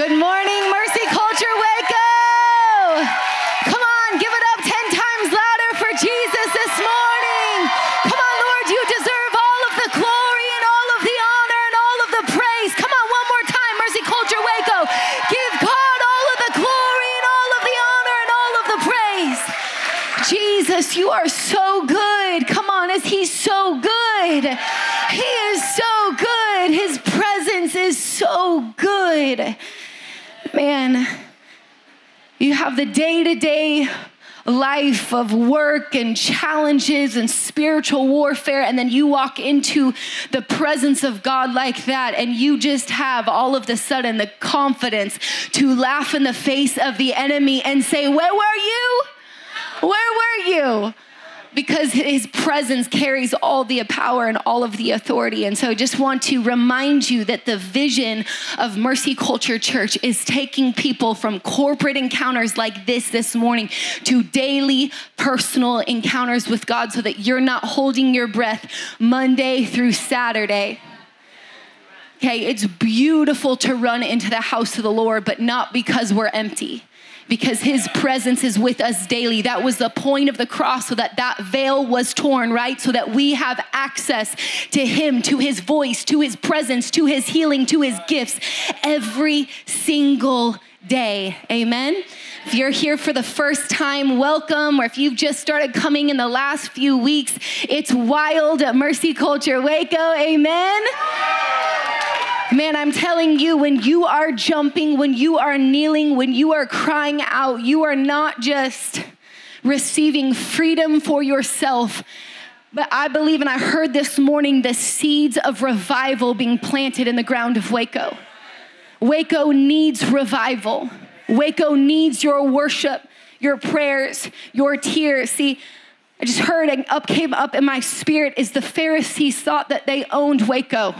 Good morning, have the day to day life of work and challenges and spiritual warfare, and then you walk into the presence of God like that, and you just have all of the sudden the confidence to laugh in the face of the enemy and say, Where were you? Where were you? Because his presence carries all the power and all of the authority. And so I just want to remind you that the vision of Mercy Culture Church is taking people from corporate encounters like this this morning to daily personal encounters with God so that you're not holding your breath Monday through Saturday. Okay, it's beautiful to run into the house of the Lord, but not because we're empty because his presence is with us daily. That was the point of the cross so that that veil was torn, right? So that we have access to him, to his voice, to his presence, to his healing, to his gifts every single day. Amen. If you're here for the first time, welcome. Or if you've just started coming in the last few weeks, it's wild Mercy Culture Waco. Amen. Man, I'm telling you, when you are jumping, when you are kneeling, when you are crying out, you are not just receiving freedom for yourself, but I believe, and I heard this morning, the seeds of revival being planted in the ground of Waco. Waco needs revival. Waco needs your worship, your prayers, your tears. See, I just heard and up came up in my spirit is the Pharisees thought that they owned Waco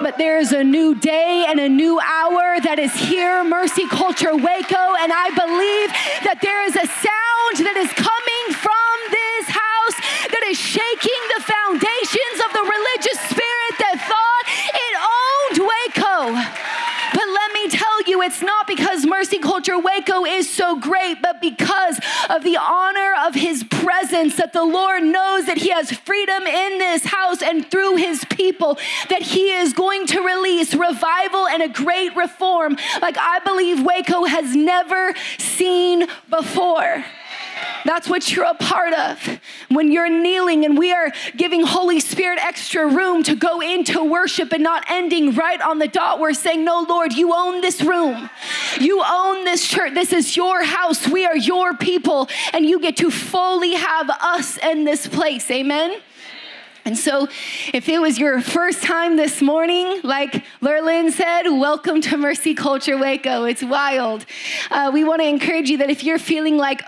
but there is a new day and a new hour that is here, Mercy Culture Waco, and I believe that there is a sound that is coming from this house that is shaking the foundations of the religious spirit that thought it owned Waco you it's not Culture Waco is so great, but because of the honor of His presence, that the Lord knows that He has freedom in this house and through His people, that He is going to release revival and a great reform like I believe Waco has never seen before. That's what you're a part of. When you're kneeling and we are giving Holy Spirit extra room to go into worship and not ending right on the dot, we're saying, No, Lord, you own this room. You own this church. This is your house. We are your people, and you get to fully have us in this place. Amen. And so, if it was your first time this morning, like Lerlin said, welcome to Mercy Culture Waco. It's wild. Uh, we want to encourage you that if you're feeling like,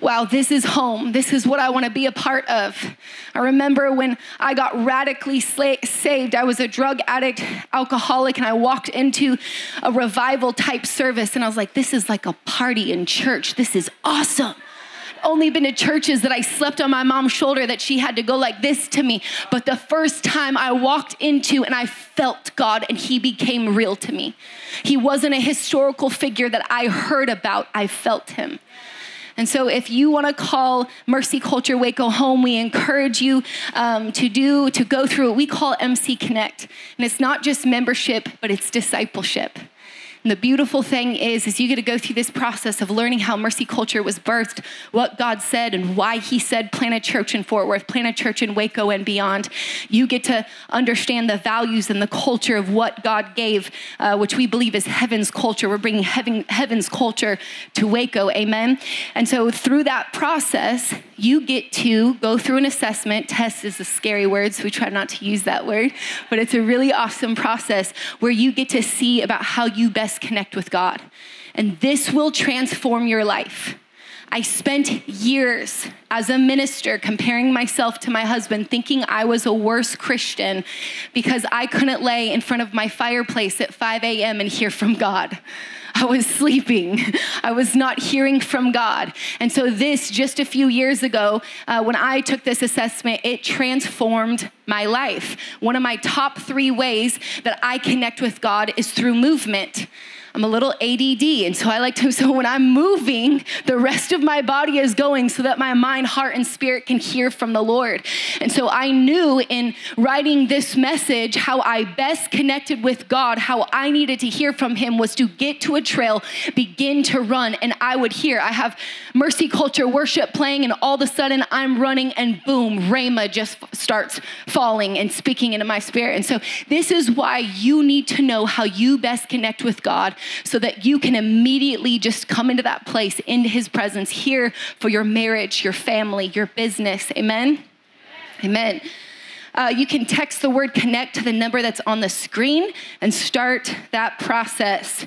wow, this is home. This is what I want to be a part of. I remember when I got radically saved, I was a drug addict, alcoholic, and I walked into a revival type service, and I was like, this is like a party in church. This is awesome only been to churches that I slept on my mom's shoulder that she had to go like this to me. But the first time I walked into and I felt God and He became real to me. He wasn't a historical figure that I heard about, I felt Him. And so, if you want to call Mercy Culture Waco home, we encourage you um, to do to go through what we call MC Connect, and it's not just membership, but it's discipleship. And the beautiful thing is, is you get to go through this process of learning how mercy culture was birthed, what God said, and why He said plant a church in Fort Worth, plant a church in Waco and beyond. You get to understand the values and the culture of what God gave, uh, which we believe is heaven's culture. We're bringing heaven, heaven's culture to Waco, amen? And so through that process, you get to go through an assessment. Test is a scary word, so we try not to use that word, but it's a really awesome process where you get to see about how you best connect with God. And this will transform your life. I spent years as a minister comparing myself to my husband, thinking I was a worse Christian because I couldn't lay in front of my fireplace at 5 a.m. and hear from God. I was sleeping. I was not hearing from God. And so, this just a few years ago, uh, when I took this assessment, it transformed my life. One of my top three ways that I connect with God is through movement. I'm a little ADD. And so I like to, so when I'm moving, the rest of my body is going so that my mind, heart, and spirit can hear from the Lord. And so I knew in writing this message how I best connected with God, how I needed to hear from Him was to get to a trail, begin to run, and I would hear. I have mercy culture worship playing, and all of a sudden I'm running, and boom, Rhema just starts falling and speaking into my spirit. And so this is why you need to know how you best connect with God so that you can immediately just come into that place, into His presence here for your marriage, your family, your business. Amen? Amen. Uh, you can text the word connect to the number that's on the screen and start that process.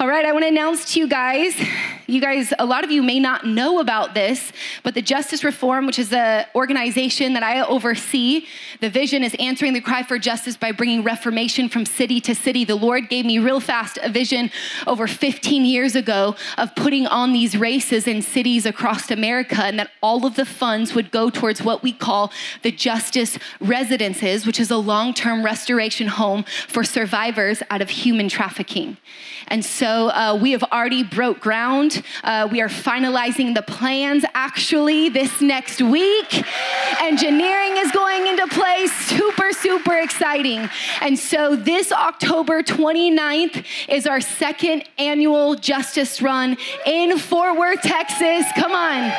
All right, I want to announce to you guys, you guys, a lot of you may not know about this, but the Justice Reform, which is an organization that I oversee, the vision is answering the cry for justice by bringing reformation from city to city. The Lord gave me real fast a vision over 15 years ago of putting on these races in cities across America, and that all of the funds would go towards what we call the Justice Residences, which is a long term restoration home for survivors out of human trafficking. And so uh, we have already broke ground. Uh, we are finalizing the plans actually this next week. Engineering is going into place. Super, super exciting. And so this October 29th is our second annual Justice Run in Fort Worth, Texas. Come on.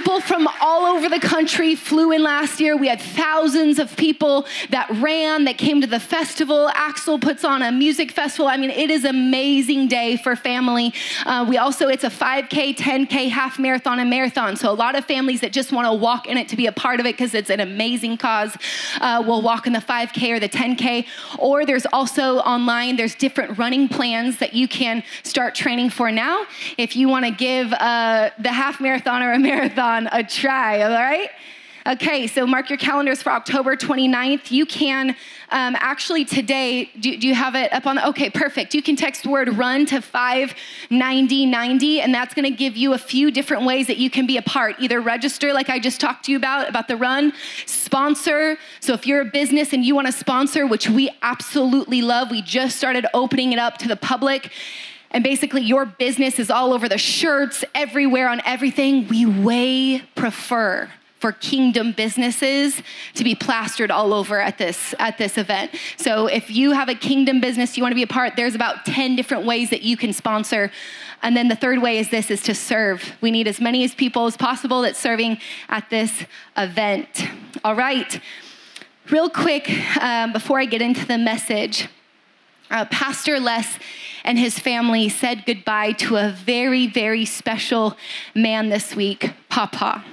People from all over the country flew in last year. We had thousands of people that ran, that came to the festival. Axel puts on a music festival. I mean, it is an amazing day for family. Uh, we also, it's a 5K, 10K, half marathon, and marathon. So a lot of families that just want to walk in it to be a part of it because it's an amazing cause uh, will walk in the 5K or the 10K. Or there's also online, there's different running plans that you can start training for now. If you want to give uh, the half marathon or a marathon, marathon a try, all right? Okay, so mark your calendars for October 29th. You can um, actually today, do, do, you have it up on the? Okay, perfect. You can text word run to 59090, and that's gonna give you a few different ways that you can be a part. Either register, like I just talked to you about, about the run, sponsor. So if you're a business and you wanna sponsor, which we absolutely love, we just started opening it up to the public and basically your business is all over the shirts, everywhere on everything, we way prefer for kingdom businesses to be plastered all over at this at this event. So if you have a kingdom business you want to be a part, there's about 10 different ways that you can sponsor. And then the third way is this is to serve. We need as many as people as possible that's serving at this event. All right. Real quick, um, before I get into the message, uh, Pastor Les and his family said goodbye to a very, very special man this week, Papa,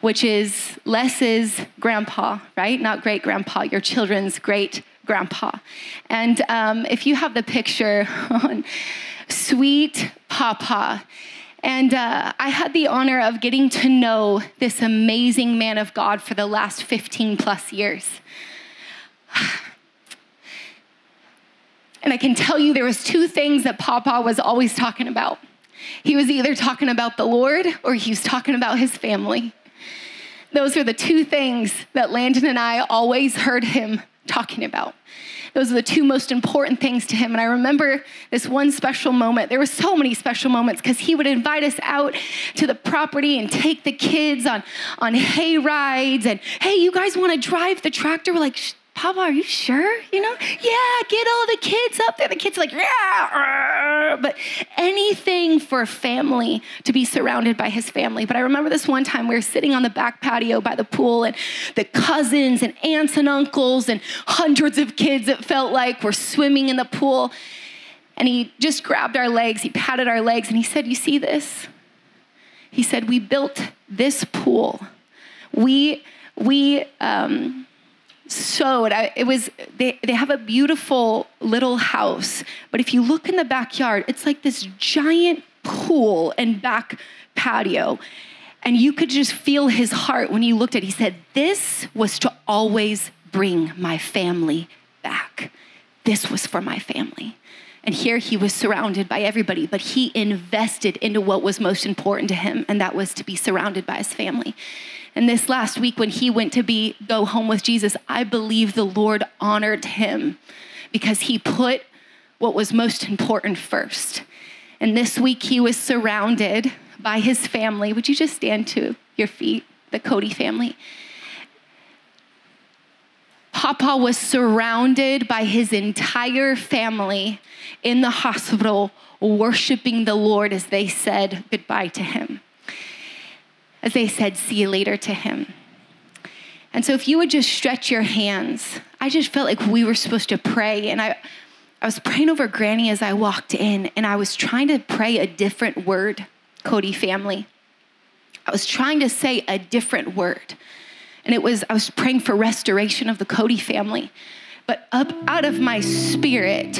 which is Les's grandpa, right? Not great grandpa, your children's great grandpa. And um, if you have the picture on sweet Papa, and uh, I had the honor of getting to know this amazing man of God for the last 15 plus years. And I can tell you there was two things that Papa was always talking about. He was either talking about the Lord or he was talking about his family. Those are the two things that Landon and I always heard him talking about. Those are the two most important things to him. And I remember this one special moment. There were so many special moments because he would invite us out to the property and take the kids on, on hay rides. And hey, you guys want to drive the tractor? We're like, Papa, are you sure? You know, yeah, get all the kids up there. The kids are like, yeah, but anything for family to be surrounded by his family. But I remember this one time we were sitting on the back patio by the pool, and the cousins and aunts and uncles and hundreds of kids, it felt like, were swimming in the pool. And he just grabbed our legs, he patted our legs, and he said, You see this? He said, We built this pool. We, we, um, so it was they, they have a beautiful little house but if you look in the backyard it's like this giant pool and back patio. And you could just feel his heart when you looked at it. He said this was to always bring my family back. This was for my family. And here he was surrounded by everybody, but he invested into what was most important to him, and that was to be surrounded by his family. And this last week, when he went to be go home with Jesus, I believe the Lord honored him because he put what was most important first. And this week he was surrounded by his family. Would you just stand to your feet, the Cody family? Papa was surrounded by his entire family in the hospital, worshiping the Lord as they said goodbye to him, as they said, see you later to him. And so, if you would just stretch your hands, I just felt like we were supposed to pray. And I, I was praying over Granny as I walked in, and I was trying to pray a different word, Cody family. I was trying to say a different word. And it was, I was praying for restoration of the Cody family. But up out of my spirit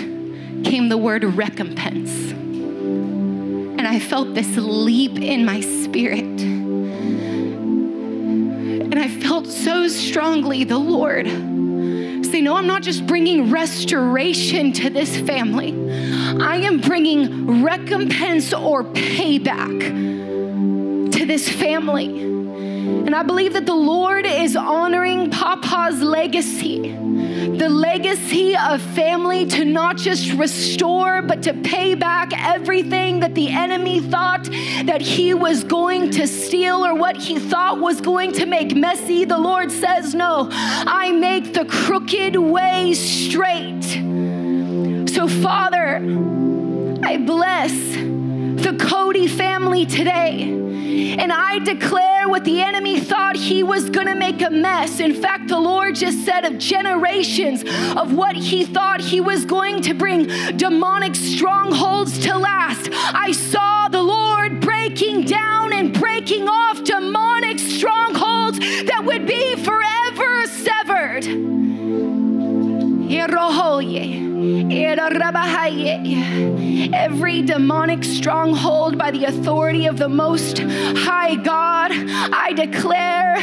came the word recompense. And I felt this leap in my spirit. And I felt so strongly the Lord say, No, I'm not just bringing restoration to this family, I am bringing recompense or payback to this family. And I believe that the Lord is honoring Papa's legacy the legacy of family to not just restore, but to pay back everything that the enemy thought that he was going to steal or what he thought was going to make messy. The Lord says, No, I make the crooked way straight. So, Father, I bless the Cody family today. And I declare what the enemy thought he was going to make a mess. In fact, the Lord just said of generations of what he thought he was going to bring demonic strongholds to last. I saw the Lord breaking down and breaking off demonic strongholds that would be forever severed. Every demonic stronghold by the authority of the Most High God, I declare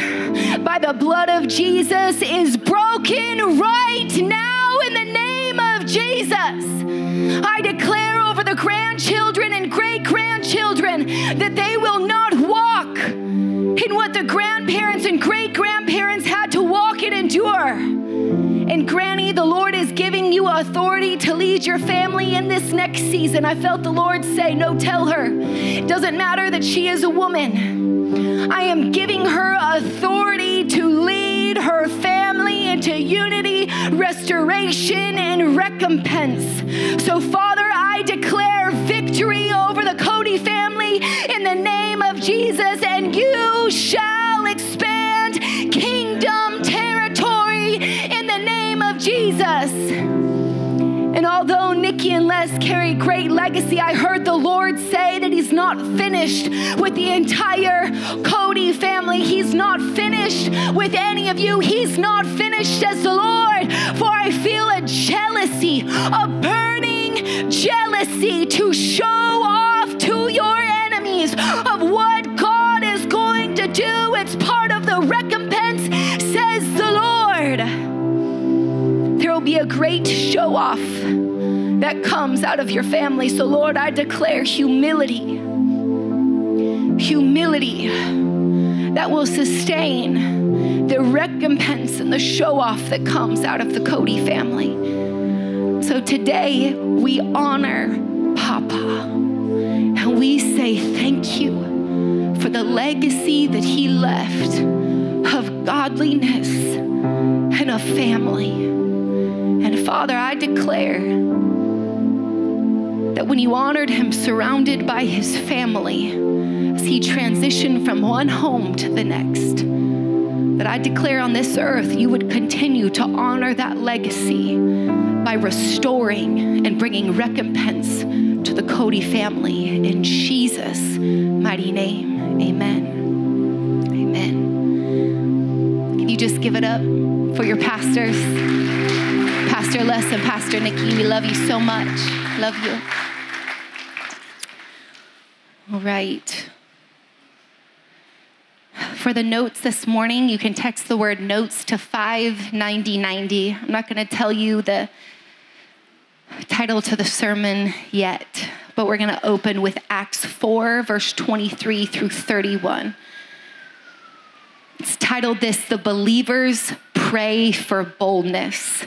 by the blood of Jesus, is broken right now in the name of Jesus. I declare over the grandchildren and great grandchildren that they will not walk in what the grandparents and great grandparents had to walk and endure. And Granny, the Lord is giving you authority to lead your family in this next season. I felt the Lord say, No, tell her. It doesn't matter that she is a woman. I am giving her authority to lead her family into unity, restoration, and recompense. So, Father, I declare victory over the Cody family in the name of Jesus, and you shall expand kingdom Jesus. And although Nikki and Les carry great legacy, I heard the Lord say that He's not finished with the entire Cody family. He's not finished with any of you. He's not finished, says the Lord. For I feel a jealousy, a burning jealousy to show off to your enemies of what God is going to do. It's part of the recompense, be a great show off that comes out of your family. So, Lord, I declare humility, humility that will sustain the recompense and the show off that comes out of the Cody family. So, today we honor Papa and we say thank you for the legacy that he left of godliness and a family. Father, I declare that when you honored him surrounded by his family as he transitioned from one home to the next, that I declare on this earth you would continue to honor that legacy by restoring and bringing recompense to the Cody family. In Jesus' mighty name, amen. Amen. Can you just give it up for your pastors? Pastor Les and Pastor Nikki. We love you so much. Love you. All right. For the notes this morning, you can text the word notes to 59090. I'm not going to tell you the title to the sermon yet, but we're going to open with Acts 4, verse 23 through 31. It's titled this The Believers Pray for Boldness.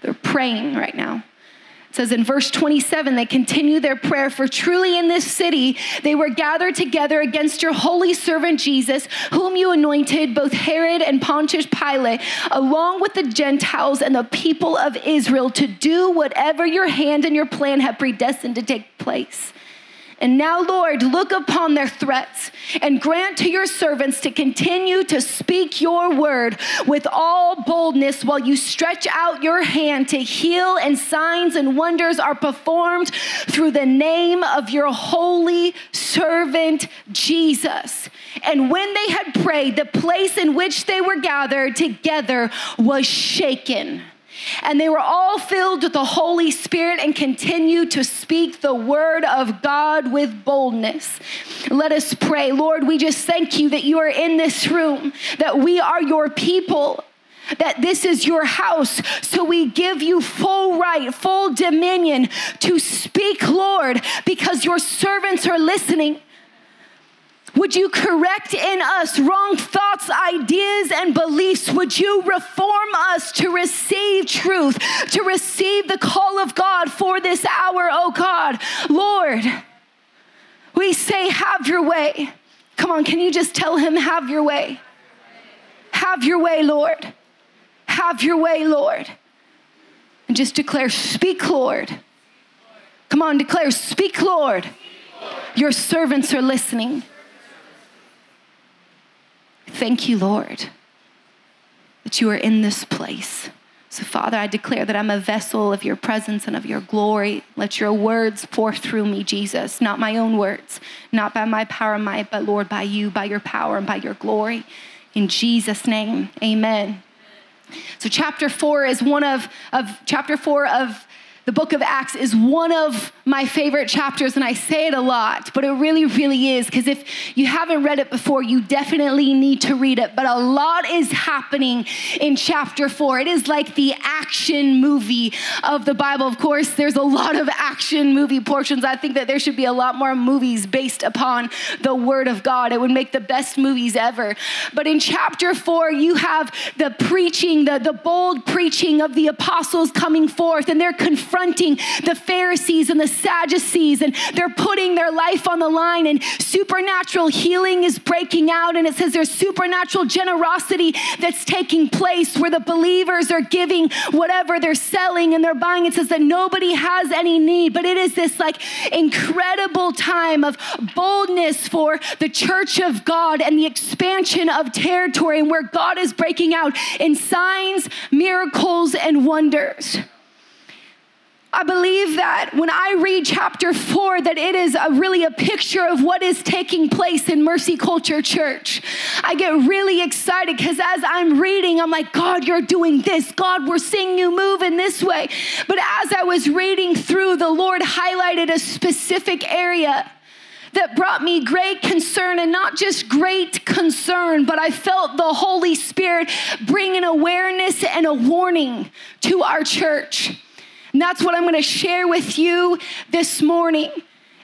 They're praying right now. It says in verse 27, they continue their prayer, for truly in this city they were gathered together against your holy servant Jesus, whom you anointed, both Herod and Pontius Pilate, along with the Gentiles and the people of Israel, to do whatever your hand and your plan have predestined to take place. And now, Lord, look upon their threats and grant to your servants to continue to speak your word with all boldness while you stretch out your hand to heal, and signs and wonders are performed through the name of your holy servant Jesus. And when they had prayed, the place in which they were gathered together was shaken. And they were all filled with the Holy Spirit and continued to speak the word of God with boldness. Let us pray. Lord, we just thank you that you are in this room, that we are your people that this is your house. So we give you full right, full dominion to speak, Lord, because your servants are listening. Would you correct in us wrong thoughts, ideas, and beliefs? Would you reform us to receive truth, to receive the call of God for this hour, oh God? Lord, we say, have your way. Come on, can you just tell him, have your way? Have your way, Lord. Have your way, Lord. And just declare, speak, Lord. Come on, declare, speak, Lord. Your servants are listening. Thank you, Lord, that you are in this place. So, Father, I declare that I'm a vessel of your presence and of your glory. Let your words pour through me, Jesus, not my own words, not by my power and might, but Lord, by you, by your power and by your glory. In Jesus' name, amen. So, chapter four is one of, of chapter four of the book of Acts is one of my favorite chapters, and I say it a lot, but it really, really is. Because if you haven't read it before, you definitely need to read it. But a lot is happening in chapter four. It is like the action movie of the Bible. Of course, there's a lot of action movie portions. I think that there should be a lot more movies based upon the Word of God. It would make the best movies ever. But in chapter four, you have the preaching, the, the bold preaching of the apostles coming forth, and they're confronting the Pharisees and the Sadducees, and they're putting their life on the line, and supernatural healing is breaking out. And it says there's supernatural generosity that's taking place where the believers are giving whatever they're selling and they're buying. It says that nobody has any need, but it is this like incredible time of boldness for the church of God and the expansion of territory and where God is breaking out in signs, miracles, and wonders. I believe that when I read chapter four, that it is a, really a picture of what is taking place in Mercy Culture Church. I get really excited because as I'm reading, I'm like, God, you're doing this. God, we're seeing you move in this way. But as I was reading through, the Lord highlighted a specific area that brought me great concern and not just great concern, but I felt the Holy Spirit bring an awareness and a warning to our church. And that's what I'm going to share with you this morning.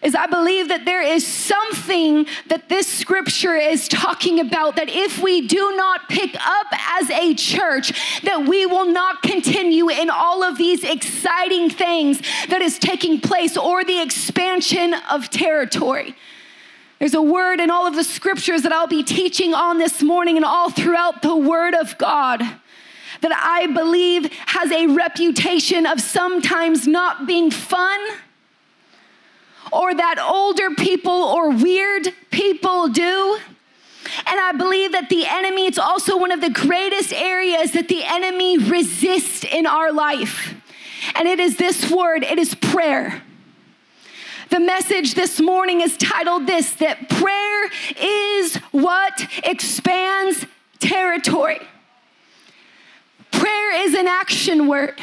Is I believe that there is something that this scripture is talking about that if we do not pick up as a church, that we will not continue in all of these exciting things that is taking place or the expansion of territory. There's a word in all of the scriptures that I'll be teaching on this morning and all throughout the Word of God that I believe has a reputation of sometimes not being fun or that older people or weird people do. And I believe that the enemy, it's also one of the greatest areas that the enemy resists in our life. And it is this word it is prayer. The message this morning is titled this that prayer is what expands territory. Prayer is an action word.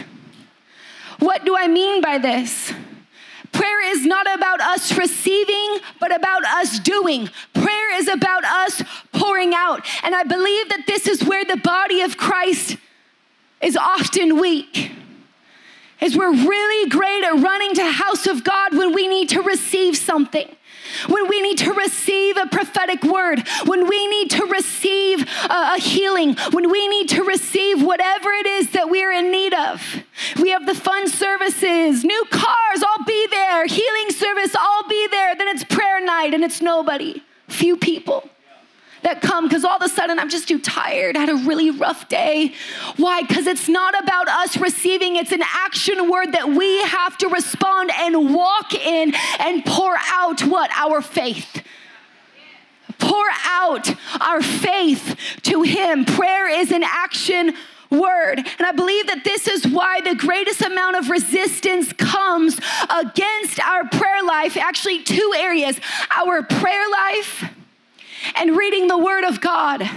What do I mean by this? Prayer is not about us receiving, but about us doing. Prayer is about us pouring out. And I believe that this is where the body of Christ is often weak. Is we're really great at running to house of God when we need to receive something when we need to receive a prophetic word, when we need to receive a, healing, when we need to receive whatever it is that we're in need of. We have the fun services, new cars, I'll be there, healing service, I'll be there. Then it's prayer night and it's nobody, few people that come because all of a sudden I'm just too tired. I had a really rough day. Why? Because it's not about us receiving, it's an action word that we have to respond and walk in and pour out what? Our faith pour out our faith to Him. Prayer is an action word. And I believe that this is why the greatest amount of resistance comes against our prayer life. Actually, two areas our prayer life and reading the Word of God.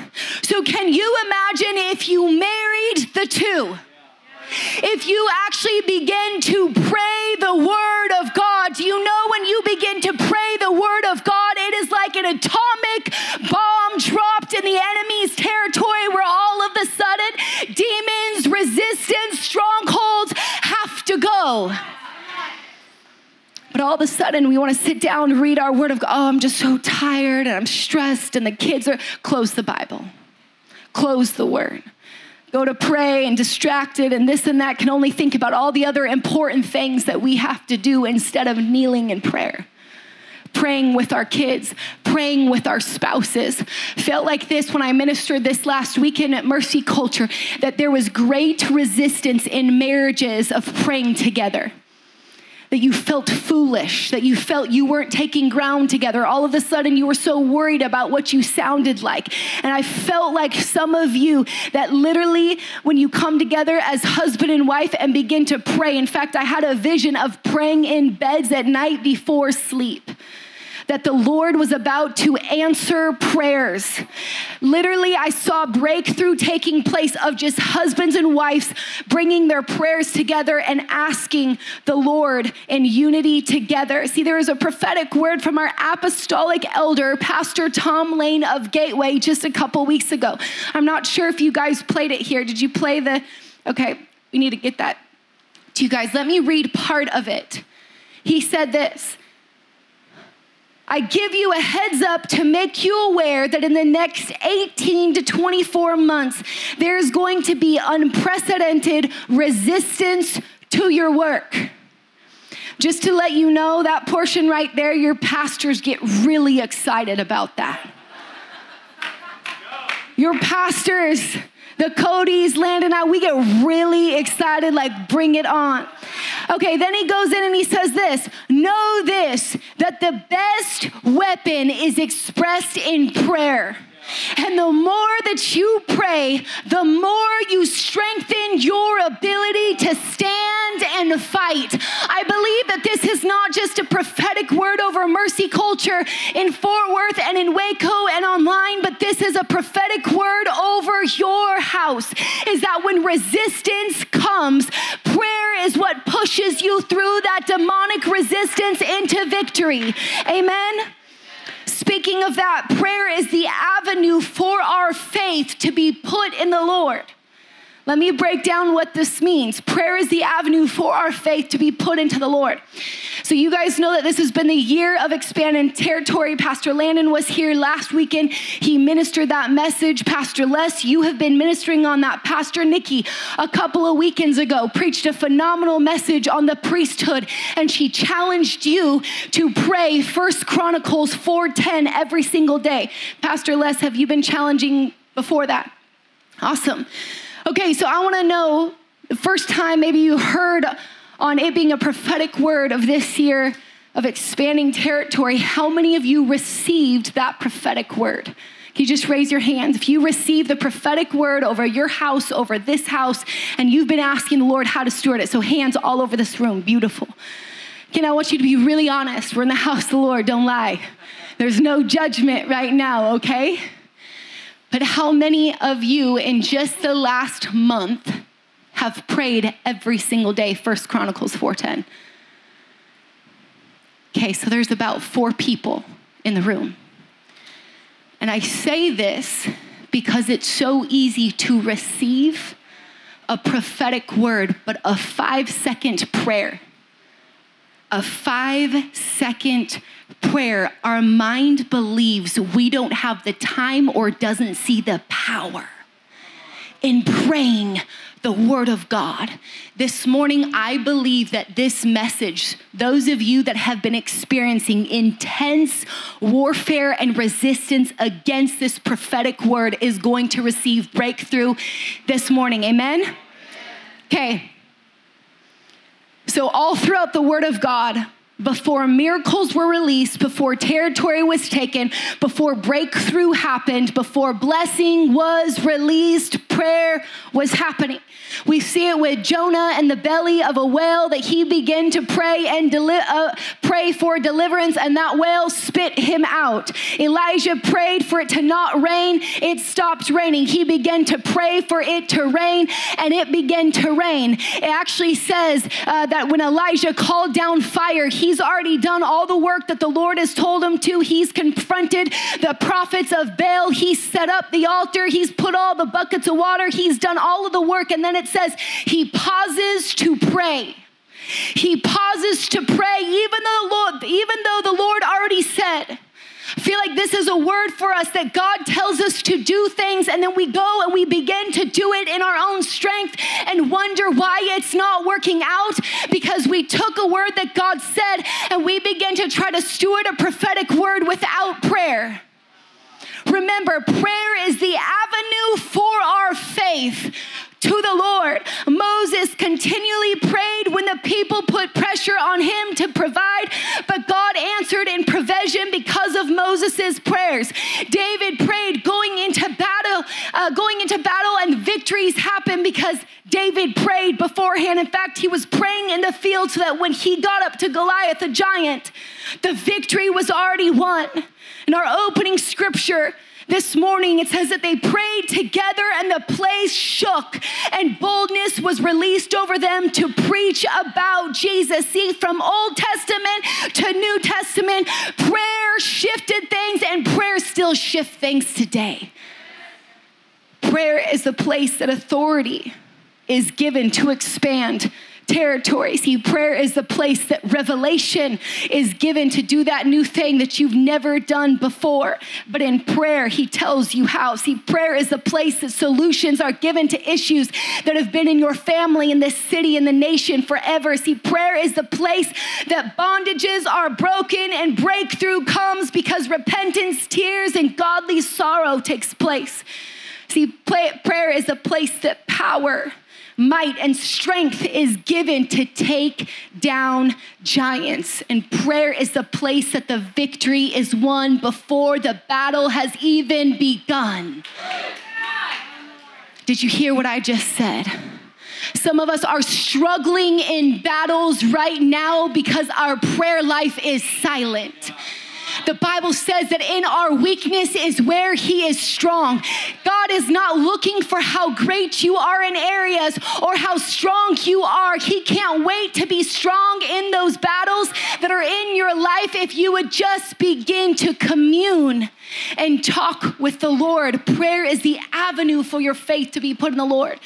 So, can you imagine if you married the two? If you actually begin to pray the Word of God, do you know when you begin to pray the Word of God, it is like an atomic bomb dropped in the enemy's territory where all of a sudden demons, resistance, strongholds have to go. But all of a sudden, we want to sit down and read our word of God. Oh, I'm just so tired and I'm stressed, and the kids are. Close the Bible, close the word. Go to pray and distracted and this and that, can only think about all the other important things that we have to do instead of kneeling in prayer praying with our kids, praying with our spouses. Felt like this when I ministered this last weekend at Mercy Culture that there was great resistance in marriages of praying together that you felt foolish, that you felt you weren't taking ground together. All of a sudden, you were so worried about what you sounded like. And I felt like some of you that literally, when you come together as husband and wife and begin to pray, in fact, I had a vision of praying in beds at night before sleep that the Lord was about to answer prayers. Literally, I saw breakthrough taking place of just husbands and wives bringing their prayers together and asking the Lord in unity together. See, there is a prophetic word from our apostolic elder, Pastor Tom Lane of Gateway, just a couple weeks ago. I'm not sure if you guys played it here. Did you play the? Okay, we need to get that to you guys. Let me read part of it. He said this. I give you a heads up to make you aware that in the next 18 to 24 months, there's going to be unprecedented resistance to your work. Just to let you know, that portion right there, your pastors get really excited about that. Your pastors, the Cody's, Landon, and I, we get really excited, like, bring it on. Okay, then he goes in and he says this Know this, that the best weapon is expressed in prayer. And the more that you pray, the more you strengthen your ability to stand and fight. I believe that this is not just a prophetic word over mercy culture in Fort Worth and in Waco and online, but this is a prophetic word over your house. Is that when resistance comes, prayer is what pushes you through that demonic resistance into victory. Amen. Speaking of that, prayer is the avenue for our faith to be put in the Lord. Let me break down what this means. Prayer is the avenue for our faith to be put into the Lord. So, you guys know that this has been the year of expanding territory. Pastor Landon was here last weekend. He ministered that message. Pastor Les, you have been ministering on that. Pastor Nikki, a couple of weekends ago, preached a phenomenal message on the priesthood, and she challenged you to pray First Chronicles 4:10 every single day. Pastor Les, have you been challenging before that? Awesome. Okay, so I want to know the first time maybe you heard on it being a prophetic word of this year of expanding territory, how many of you received that prophetic word? Can you just raise your hands? If you received the prophetic word over your house, over this house, and you've been asking the Lord how to steward it, so hands all over this room, beautiful. Can I want you to be really honest? We're in the house of the Lord, don't lie. There's no judgment right now, okay? But how many of you in just the last month have prayed every single day, First Chronicles 4:10. Okay, so there's about 4 people in the room. And I say this because it's so easy to receive a prophetic word, but a 5-second prayer a five second prayer, our mind believes we don't have the time or doesn't see the power in praying the Word of God. This morning, I believe that this message, those of you that have been experiencing intense warfare and resistance against this prophetic word, is going to receive breakthrough this morning. Amen? Okay. So, all throughout the Word of God, before miracles were released, before territory was taken, before breakthrough happened, before blessing was released, prayer was happening. We see it with Jonah and the belly of a whale that he began to pray and deli- uh, pray for deliverance, and that whale spit him out. Elijah prayed for it to not rain, it stopped raining. He began to pray for it to rain, and it began to rain. It actually says uh, that when Elijah called down fire, he's already done all the work that the Lord has told him to. He's confronted the prophets of Baal, he's set up the altar, he's put all the buckets of water, he's done all of the work, and then it says he pauses to pray. He pauses to pray, even though the Lord, even though the Lord already said. I feel like this is a word for us that God tells us to do things, and then we go and we begin to do it in our own strength and wonder why it's not working out because we took a word that God said and we begin to try to steward a prophetic word without prayer. Remember, prayer is the avenue for our faith to the Lord. Moses continually prayed when the people put pressure on him to provide, but God answered in provision because of Moses' prayers. David prayed going into battle, uh, going into battle, and victories happened because David prayed beforehand. In fact, he was praying in the field so that when he got up to Goliath, the giant, the victory was already won. In our opening scripture, this morning, it says that they prayed together and the place shook, and boldness was released over them to preach about Jesus. See, from Old Testament to New Testament, prayer shifted things, and prayer still shifts things today. Prayer is the place that authority is given to expand territory. See, prayer is the place that revelation is given to do that new thing that you've never done before. But in prayer, He tells you how. See, prayer is the place that solutions are given to issues that have been in your family, in this city, in the nation forever. See, prayer is the place that bondages are broken and breakthrough comes because repentance, tears, and godly sorrow takes place. See, prayer is a place that power might and strength is given to take down giants. And prayer is the place that the victory is won before the battle has even begun. Did you hear what I just said? Some of us are struggling in battles right now because our prayer life is silent. The Bible says that in our weakness is where He is strong. God is not looking for how great you are in areas or how strong you are. He can't wait to be strong in those battles that are in your life if you would just begin to commune and talk with the Lord. Prayer is the avenue for your faith to be put in the Lord.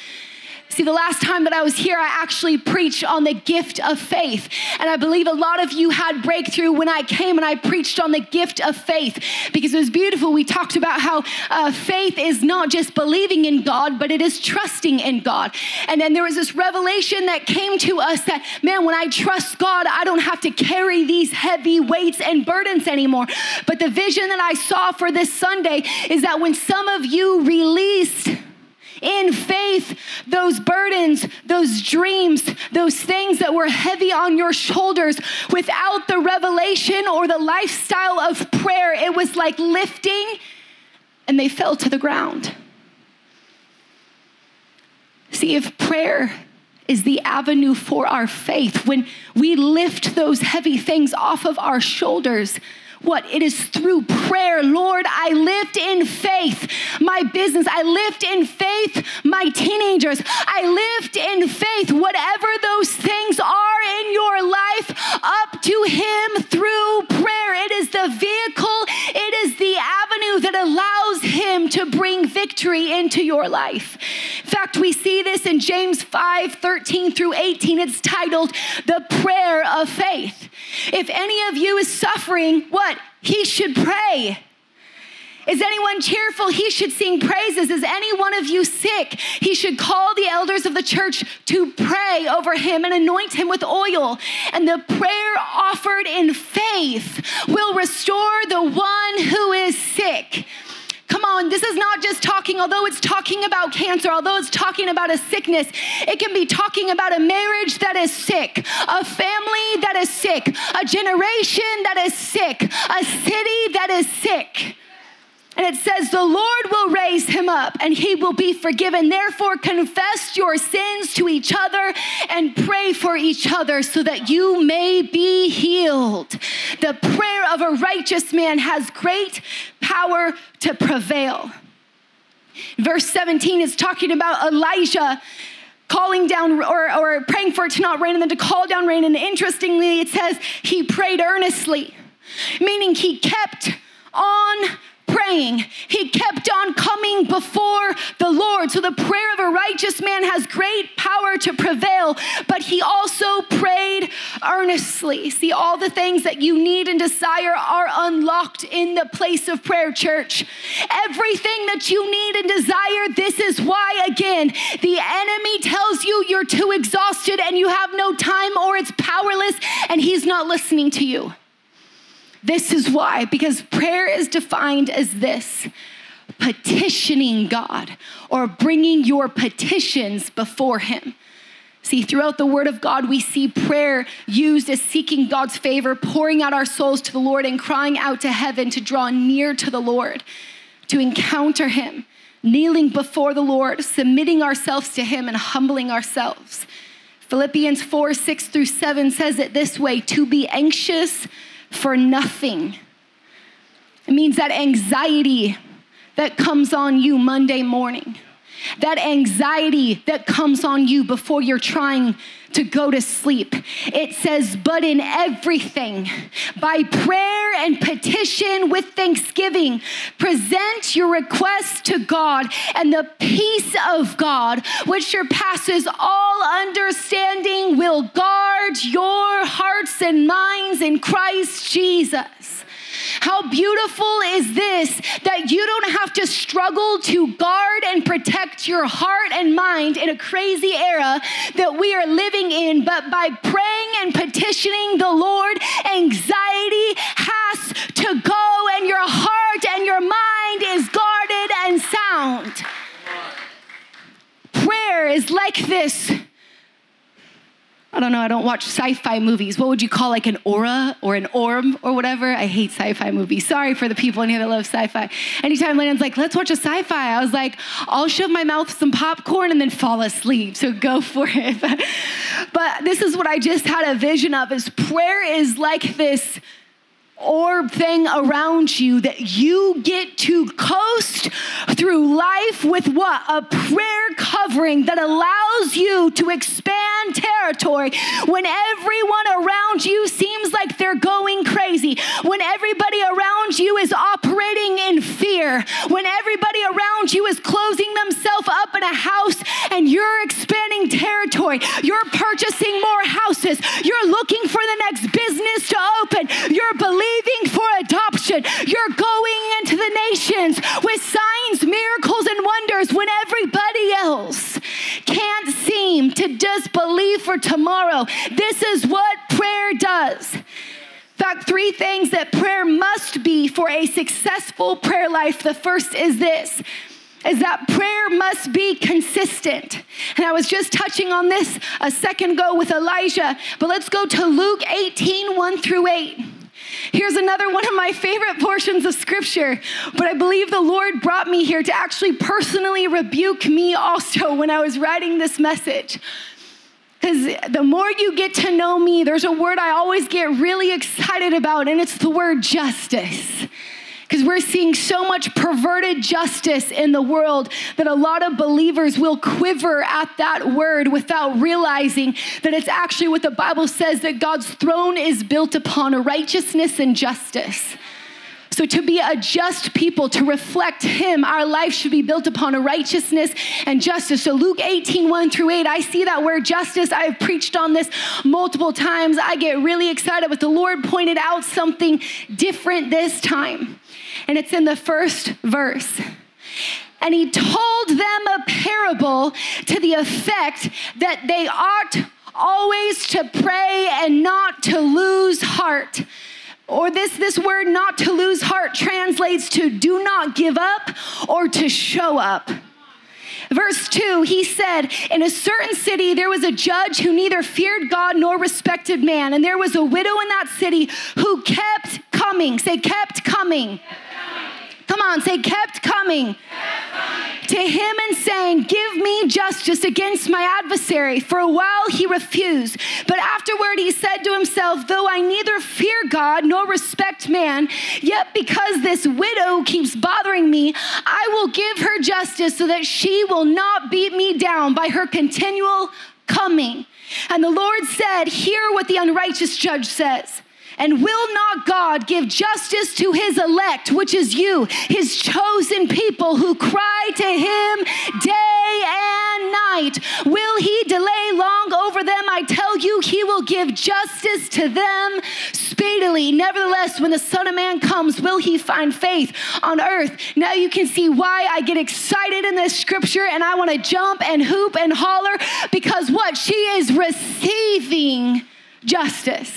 See, the last time that I was here, I actually preached on the gift of faith. And I believe a lot of you had breakthrough when I came and I preached on the gift of faith because it was beautiful. We talked about how uh, faith is not just believing in God, but it is trusting in God. And then there was this revelation that came to us that, man, when I trust God, I don't have to carry these heavy weights and burdens anymore. But the vision that I saw for this Sunday is that when some of you released, in faith those burdens, those dreams, those things that were heavy on your shoulders without the revelation or the lifestyle of prayer. It was like lifting and they fell to the ground. See, if prayer is the avenue for our faith, when we lift those heavy things off of our shoulders, what? It is through prayer. Lord, I lift in faith my business. I lift in faith my teenagers. I lift in faith whatever those things are in your life up to Him through prayer. It is the vehicle, it is the avenue that allows Him to bring victory into your life. In fact, we see this in James 5 13 through 18. It's titled The Prayer of Faith. If any of you is suffering, what? He should pray. Is anyone cheerful? He should sing praises. Is any one of you sick? He should call the elders of the church to pray over him and anoint him with oil. And the prayer offered in faith will restore the one who is sick. Come on, this is not just talking, although it's talking about cancer, although it's talking about a sickness, it can be talking about a marriage that is sick, a family that is sick, a generation that is sick, a city that is sick. And it says, The Lord will raise him up and he will be forgiven. Therefore, confess your sins to each other and pray for each other so that you may be healed. The prayer of a righteous man has great power to prevail. Verse 17 is talking about Elijah calling down or, or praying for it to not rain and then to call down rain. And interestingly, it says he prayed earnestly, meaning he kept on praying. He kept on coming before the Lord. So the prayer of a righteous man has great power to prevail, but he also prayed earnestly. See, all the things that you need and desire are unlocked in the place of prayer, church. Everything that you need and desire, this is why, again, the enemy tells you you're too exhausted and you have no time or it's powerless, and he's not listening to you. This is why, because prayer is defined as this petitioning God or bringing your petitions before Him. See, throughout the Word of God, we see prayer used as seeking God's favor, pouring out our souls to the Lord, and crying out to heaven to draw near to the Lord, to encounter Him, kneeling before the Lord, submitting ourselves to Him, and humbling ourselves. Philippians 4 6 through 7 says it this way to be anxious for nothing. It means that anxiety that comes on you Monday morning, that anxiety that comes on you before you're trying to go to sleep. It says, but in everything, by prayer and petition with thanksgiving, present your requests to God, and the peace of God, which surpasses all understanding, will guard your hearts and minds in Christ Jesus. How beautiful is this that you don't have to struggle to guard and protect your heart and mind in a crazy era that we are living in, but by praying and petitioning the Lord, anxiety has to go, and your heart and your mind is guarded and sound. Prayer is like this I don't know, I don't watch sci fi movies. What would you call like an aura or an orb or whatever? I hate sci fi movies. Sorry for the people in here that love sci fi. Anytime Landon's like, let's watch a sci fi, I was like, I'll shove my mouth some popcorn and then fall asleep. So go for it. but this is what I just had a vision of is prayer is like this orb thing around you that you get to coast through life with what? A prayer covering that allows you to expand territory when everyone around you seems like they're going crazy, when everybody around you is operating in fear, when everybody around you is closing themselves up in a house and you're expanding territory, you're purchasing more houses, you're looking for the next business to open, you're believing believing for adoption. You're going into the nations with signs, miracles, and wonders when everybody else can't seem to just believe for tomorrow. This is what prayer does. In fact, three things that prayer must be for a successful prayer life. The first is this is that prayer must be consistent. And I was just touching on this a second ago with Elijah, but let's go to Luke 18 1 through 8. Here's another one of my favorite portions of scripture, but I believe the Lord brought me here to actually personally rebuke me also when I was writing this message. Because the more you get to know me, there's a word I always get really excited about, and it's the word justice because we're seeing so much perverted justice in the world that a lot of believers will quiver at that word without realizing that it's actually what the Bible says that God's throne is built upon a righteousness and justice. So, to be a just people, to reflect Him, our life should be built upon a righteousness and justice. So, Luke 18, 1 through 8, I see that word justice. I've preached on this multiple times. I get really excited, but the Lord pointed out something different this time. And it's in the first verse. And He told them a parable to the effect that they ought always to pray and not to lose heart or this, this word, not to lose heart, translates to do not give up or to show up. Verse 2, he said, In a certain city there was a judge who neither feared God nor respected man. And there was a widow in that city who kept coming. Say, kept coming. Come on, say, kept coming. Kept coming to him and saying, Give me justice against my adversary. For a while he refused. But afterward he said to himself, Though I neither fear God nor respect man, yet because this widow keeps bothering me, I will give her justice so that she will not beat me down by her continual coming. And the Lord said, Hear what the unrighteous judge says. And will not God give justice to his elect, which is you, his chosen people who cry to him day and night? Will he delay long over them? I tell you, he will give justice to them speedily. Nevertheless, when the Son of Man comes, will he find faith on earth? Now you can see why I get excited in this scripture and I want to jump and hoop and holler because what? She is receiving justice.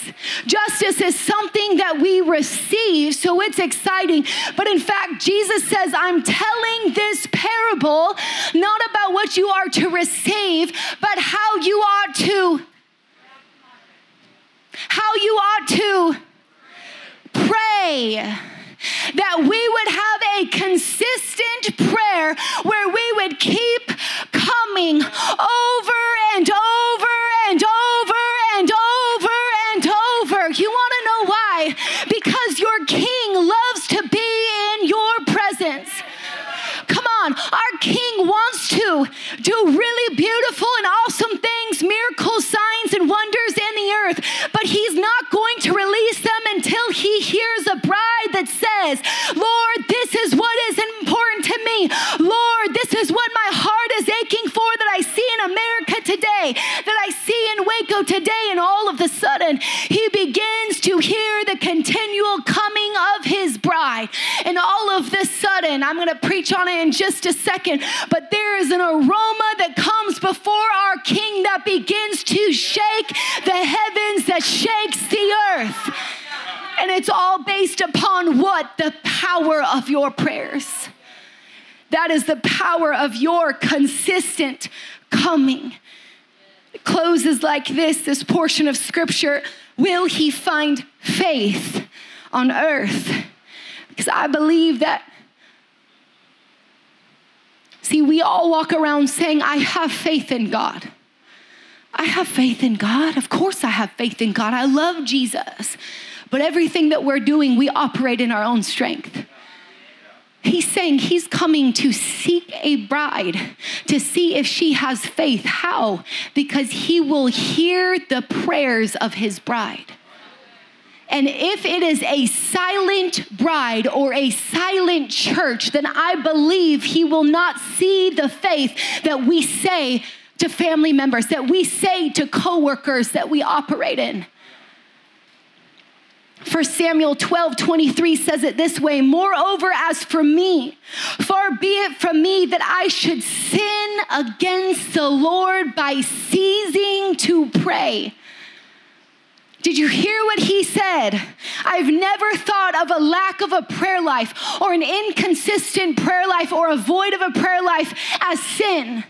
Justice is something that we receive, so it's exciting. But in fact, Jesus says, I'm telling this parable not about what you are to receive, but how you ought to how you ought to pray. Do really beautiful and awesome things, miracles, signs, and wonders in the earth, but he's not going to release them until he hears a bride that says, Lord, this is what is important to me. Lord, this is what my heart is aching for that I see in America today, that I see in Waco today. And all of a sudden, he begins to hear the continual And all of the sudden, I'm going to preach on it in just a second, but there is an aroma that comes before our king that begins to shake the heavens, that shakes the earth. And it's all based upon what? The power of your prayers. That is the power of your consistent coming. It closes like this this portion of scripture Will he find faith on earth? Because I believe that. See, we all walk around saying, I have faith in God. I have faith in God. Of course, I have faith in God. I love Jesus. But everything that we're doing, we operate in our own strength. He's saying he's coming to seek a bride to see if she has faith. How? Because he will hear the prayers of his bride. And if it is a silent bride or a silent church, then I believe he will not see the faith that we say to family members, that we say to coworkers that we operate in. For Samuel 12, 23 says it this way Moreover, as for me, far be it from me that I should sin against the Lord by ceasing to pray. Did you hear what he said? I've never thought of a lack of a prayer life or an inconsistent prayer life or a void of a prayer life as sin.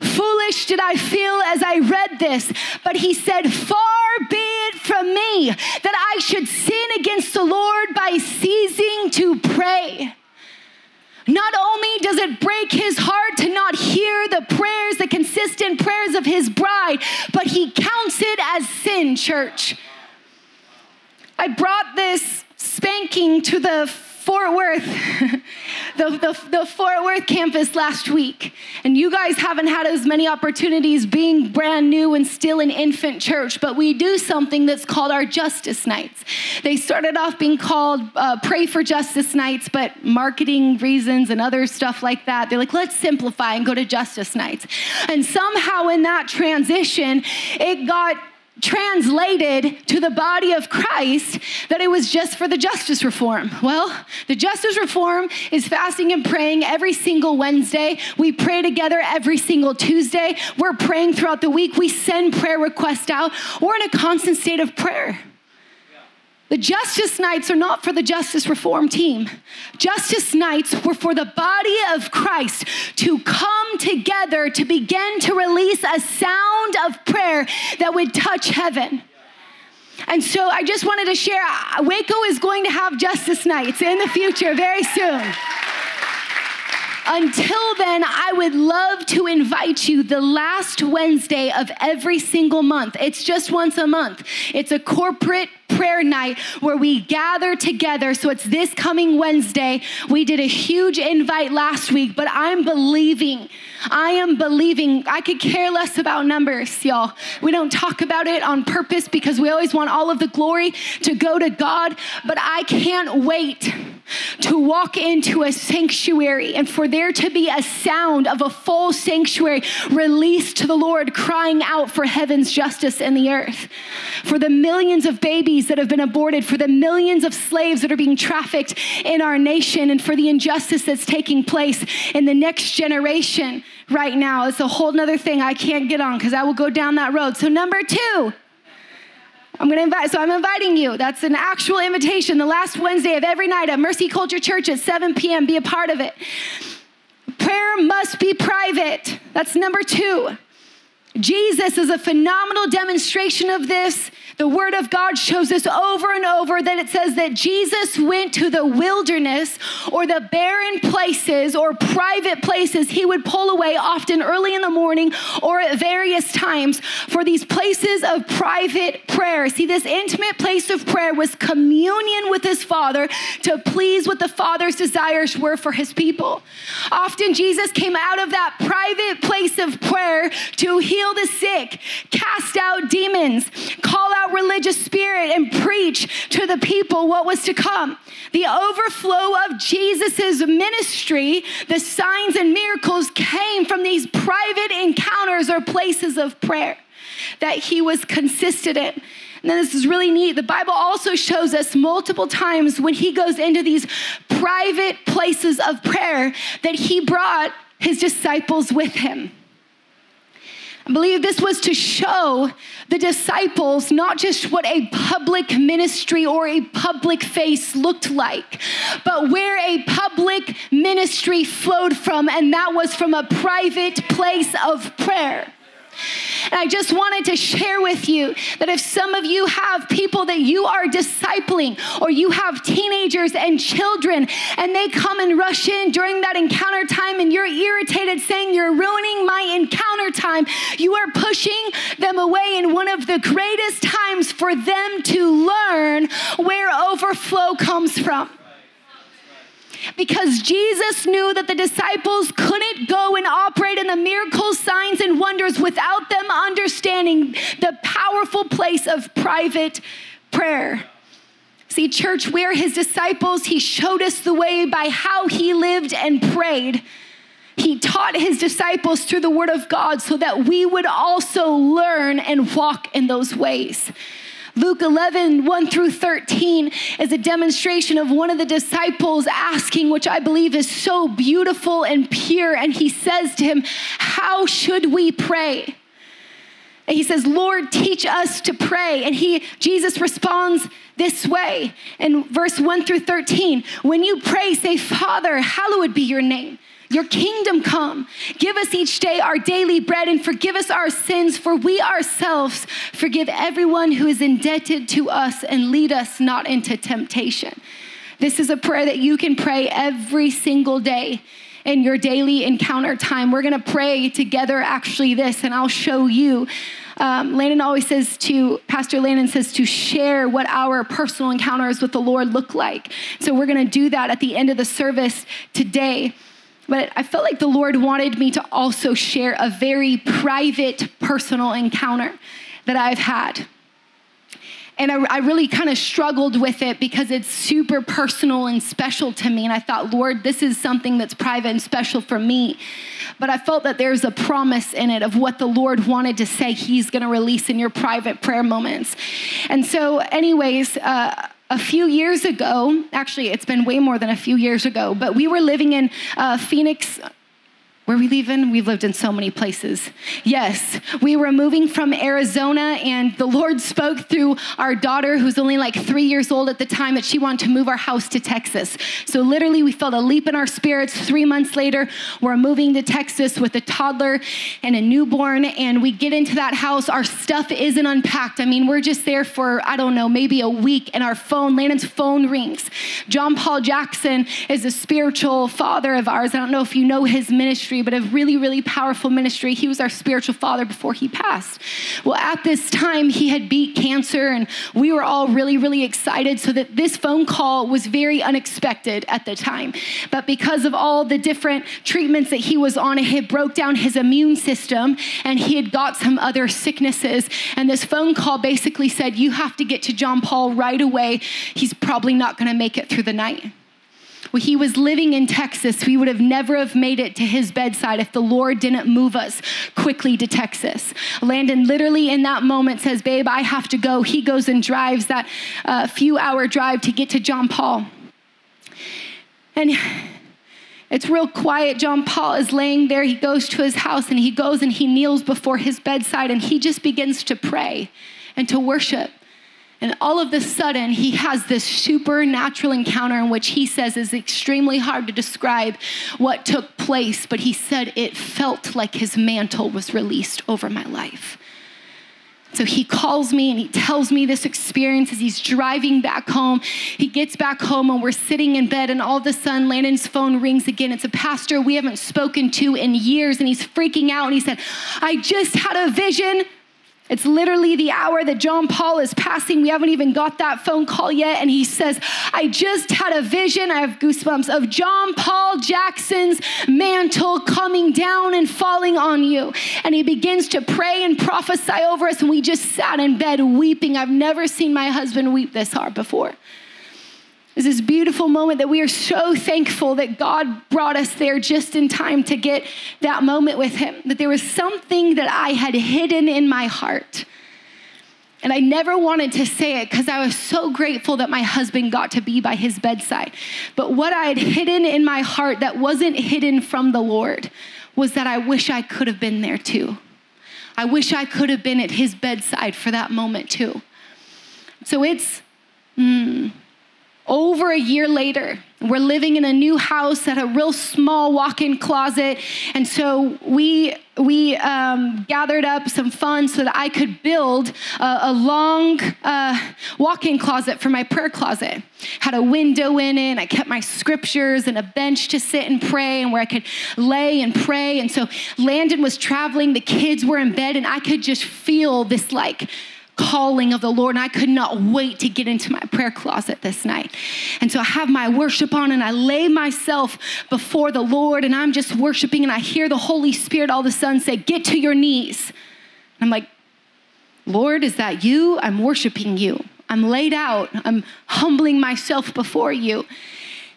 Foolish did I feel as I read this, but he said, Far be it from me that I should sin against the Lord by ceasing to pray. Not only does it break his heart to not hear the prayers, the consistent prayers of his bride, but he counts it as sin, church. I brought this spanking to the Fort Worth, the, the, the, Fort Worth campus last week. And you guys haven't had as many opportunities being brand new and still an infant church, but we do something that's called our Justice Nights. They started off being called uh, Pray for Justice Nights, but marketing reasons and other stuff like that, they're like, let's simplify and go to Justice Nights. And somehow in that transition, it got translated to the body of Christ that it was just for the justice reform. Well, the justice reform is fasting and praying every single Wednesday. We pray together every single Tuesday. We're praying throughout the week. We send prayer requests out. We're in a constant state of prayer. The justice nights are not for the justice reform team. Justice nights were for the body of Christ to come together to begin to release a sound of prayer that would touch heaven. And so I just wanted to share Waco is going to have justice nights in the future very soon. Until then, I would love to invite you the last Wednesday of every single month. It's just once a month. It's a corporate prayer night where we gather together. So it's this coming Wednesday. We did a huge invite last week, but I'm believing. I am believing. I could care less about numbers, y'all. We don't talk about it on purpose because we always want all of the glory to go to God, but I can't wait to walk into a sanctuary and for there to be a sound of a full sanctuary released to the Lord, crying out for heaven's justice in the earth. For the millions of babies that have been aborted, for the millions of slaves that are being trafficked in our nation, and for the injustice that's taking place in the next generation right now. It's a whole nother thing I can't get on because I will go down that road. So, number two, I'm going to invite, so I'm inviting you. That's an actual invitation. The last Wednesday of every night at Mercy Culture Church at 7 p.m. Be a part of it. Prayer must be private. That's number two. Jesus is a phenomenal demonstration of this. The Word of God shows us over and over that it says that Jesus went to the wilderness or the barren places or private places he would pull away often early in the morning or at various times for these places of private prayer. See, this intimate place of prayer was communion with his Father to please what the Father's desires were for his people. Often Jesus came out of that private place of prayer to heal heal the sick, cast out demons, call out religious spirit, and preach to the people what was to come. The overflow of Jesus' ministry, the signs and miracles came from these private encounters or places of prayer that he was consistent in. And then this is really neat. The Bible also shows us multiple times when he goes into these private places of prayer that he brought his disciples with him. I believe this was to show the disciples not just what a public ministry or a public face looked like, but where a public ministry flowed from, and that was from a private place of prayer. And I just wanted to share with you that if some of you have people that you are discipling, or you have teenagers and children, and they come and rush in during that encounter time, and you're irritated saying, You're ruining my encounter time, you are pushing them away in one of the greatest times for them to learn where overflow comes from because Jesus knew that the disciples couldn't go and operate in the miracles, signs, and wonders without them understanding the powerful place of private prayer. See, church, we're his disciples. He showed us the way by how he lived and prayed. He taught his disciples through the word of God so that we would also learn and walk in those ways. Luke 11, 1 through 13 is a demonstration of one of the disciples asking, which I believe is so beautiful and pure. And he says to him, How should we pray? And he says, Lord, teach us to pray. And he, Jesus responds this way in verse 1 through 13. When you pray, say, Father, hallowed be your name. Your kingdom come. Give us each day our daily bread and forgive us our sins, for we ourselves forgive everyone who is indebted to us and lead us not into temptation. This is a prayer that you can pray every single day in your daily encounter time. We're gonna pray together, actually, this, and I'll show you. Um, Landon always says to, Pastor Landon says to share what our personal encounters with the Lord look like. So we're gonna do that at the end of the service today. But I felt like the Lord wanted me to also share a very private, personal encounter that I've had. And I, I really kind of struggled with it because it's super personal and special to me. And I thought, Lord, this is something that's private and special for me. But I felt that there's a promise in it of what the Lord wanted to say He's going to release in your private prayer moments. And so, anyways, uh, a few years ago, actually, it's been way more than a few years ago, but we were living in uh, Phoenix, where we in? We've lived in so many places. Yes, we were moving from Arizona, and the Lord spoke through our daughter, who's only like three years old at the time, that she wanted to move our house to Texas. So, literally, we felt a leap in our spirits. Three months later, we're moving to Texas with a toddler and a newborn, and we get into that house. Our stuff isn't unpacked. I mean, we're just there for, I don't know, maybe a week, and our phone, Landon's phone rings. John Paul Jackson is a spiritual father of ours. I don't know if you know his ministry but a really, really powerful ministry. He was our spiritual father before he passed. Well, at this time, he had beat cancer, and we were all really, really excited. So that this phone call was very unexpected at the time. But because of all the different treatments that he was on, it had broke down his immune system, and he had got some other sicknesses. And this phone call basically said, You have to get to John Paul right away. He's probably not going to make it through the night. He was living in Texas. We would have never have made it to his bedside if the Lord didn't move us quickly to Texas. Landon literally in that moment says, Babe, I have to go. He goes and drives that uh, few hour drive to get to John Paul. And it's real quiet. John Paul is laying there. He goes to his house and he goes and he kneels before his bedside and he just begins to pray and to worship. And all of a sudden, he has this supernatural encounter in which he says is extremely hard to describe what took place, but he said it felt like his mantle was released over my life. So he calls me and he tells me this experience as he's driving back home. He gets back home and we're sitting in bed, and all of a sudden, Landon's phone rings again. It's a pastor we haven't spoken to in years, and he's freaking out. And he said, I just had a vision it's literally the hour that John Paul is passing. We haven't even got that phone call yet. And he says, I just had a vision, I have goosebumps, of John Paul Jackson's mantle coming down and falling on you. And he begins to pray and prophesy over us. And we just sat in bed weeping. I've never seen my husband weep this hard before is this beautiful moment that we are so thankful that God brought us there just in time to get that moment with Him. That there was something that I had hidden in my heart. And I never wanted to say it because I was so grateful that my husband got to be by his bedside. But what I had hidden in my heart that wasn't hidden from the Lord was that I wish I could have been there too. I wish I could have been at his bedside for that moment too. So it's, mm, over a year later, we're living in a new house at a real small walk-in closet, and so we we um, gathered up some funds so that I could build a, a long uh, walk-in closet for my prayer closet. Had a window in it. And I kept my scriptures and a bench to sit and pray, and where I could lay and pray. And so Landon was traveling. The kids were in bed, and I could just feel this like calling of the Lord. And I could not wait to get into my prayer closet this night. And so I have my worship on and I lay myself before the Lord and I'm just worshiping and I hear the Holy Spirit all of a sudden say, Get to your knees. I'm like, Lord, is that you? I'm worshiping you. I'm laid out. I'm humbling myself before you.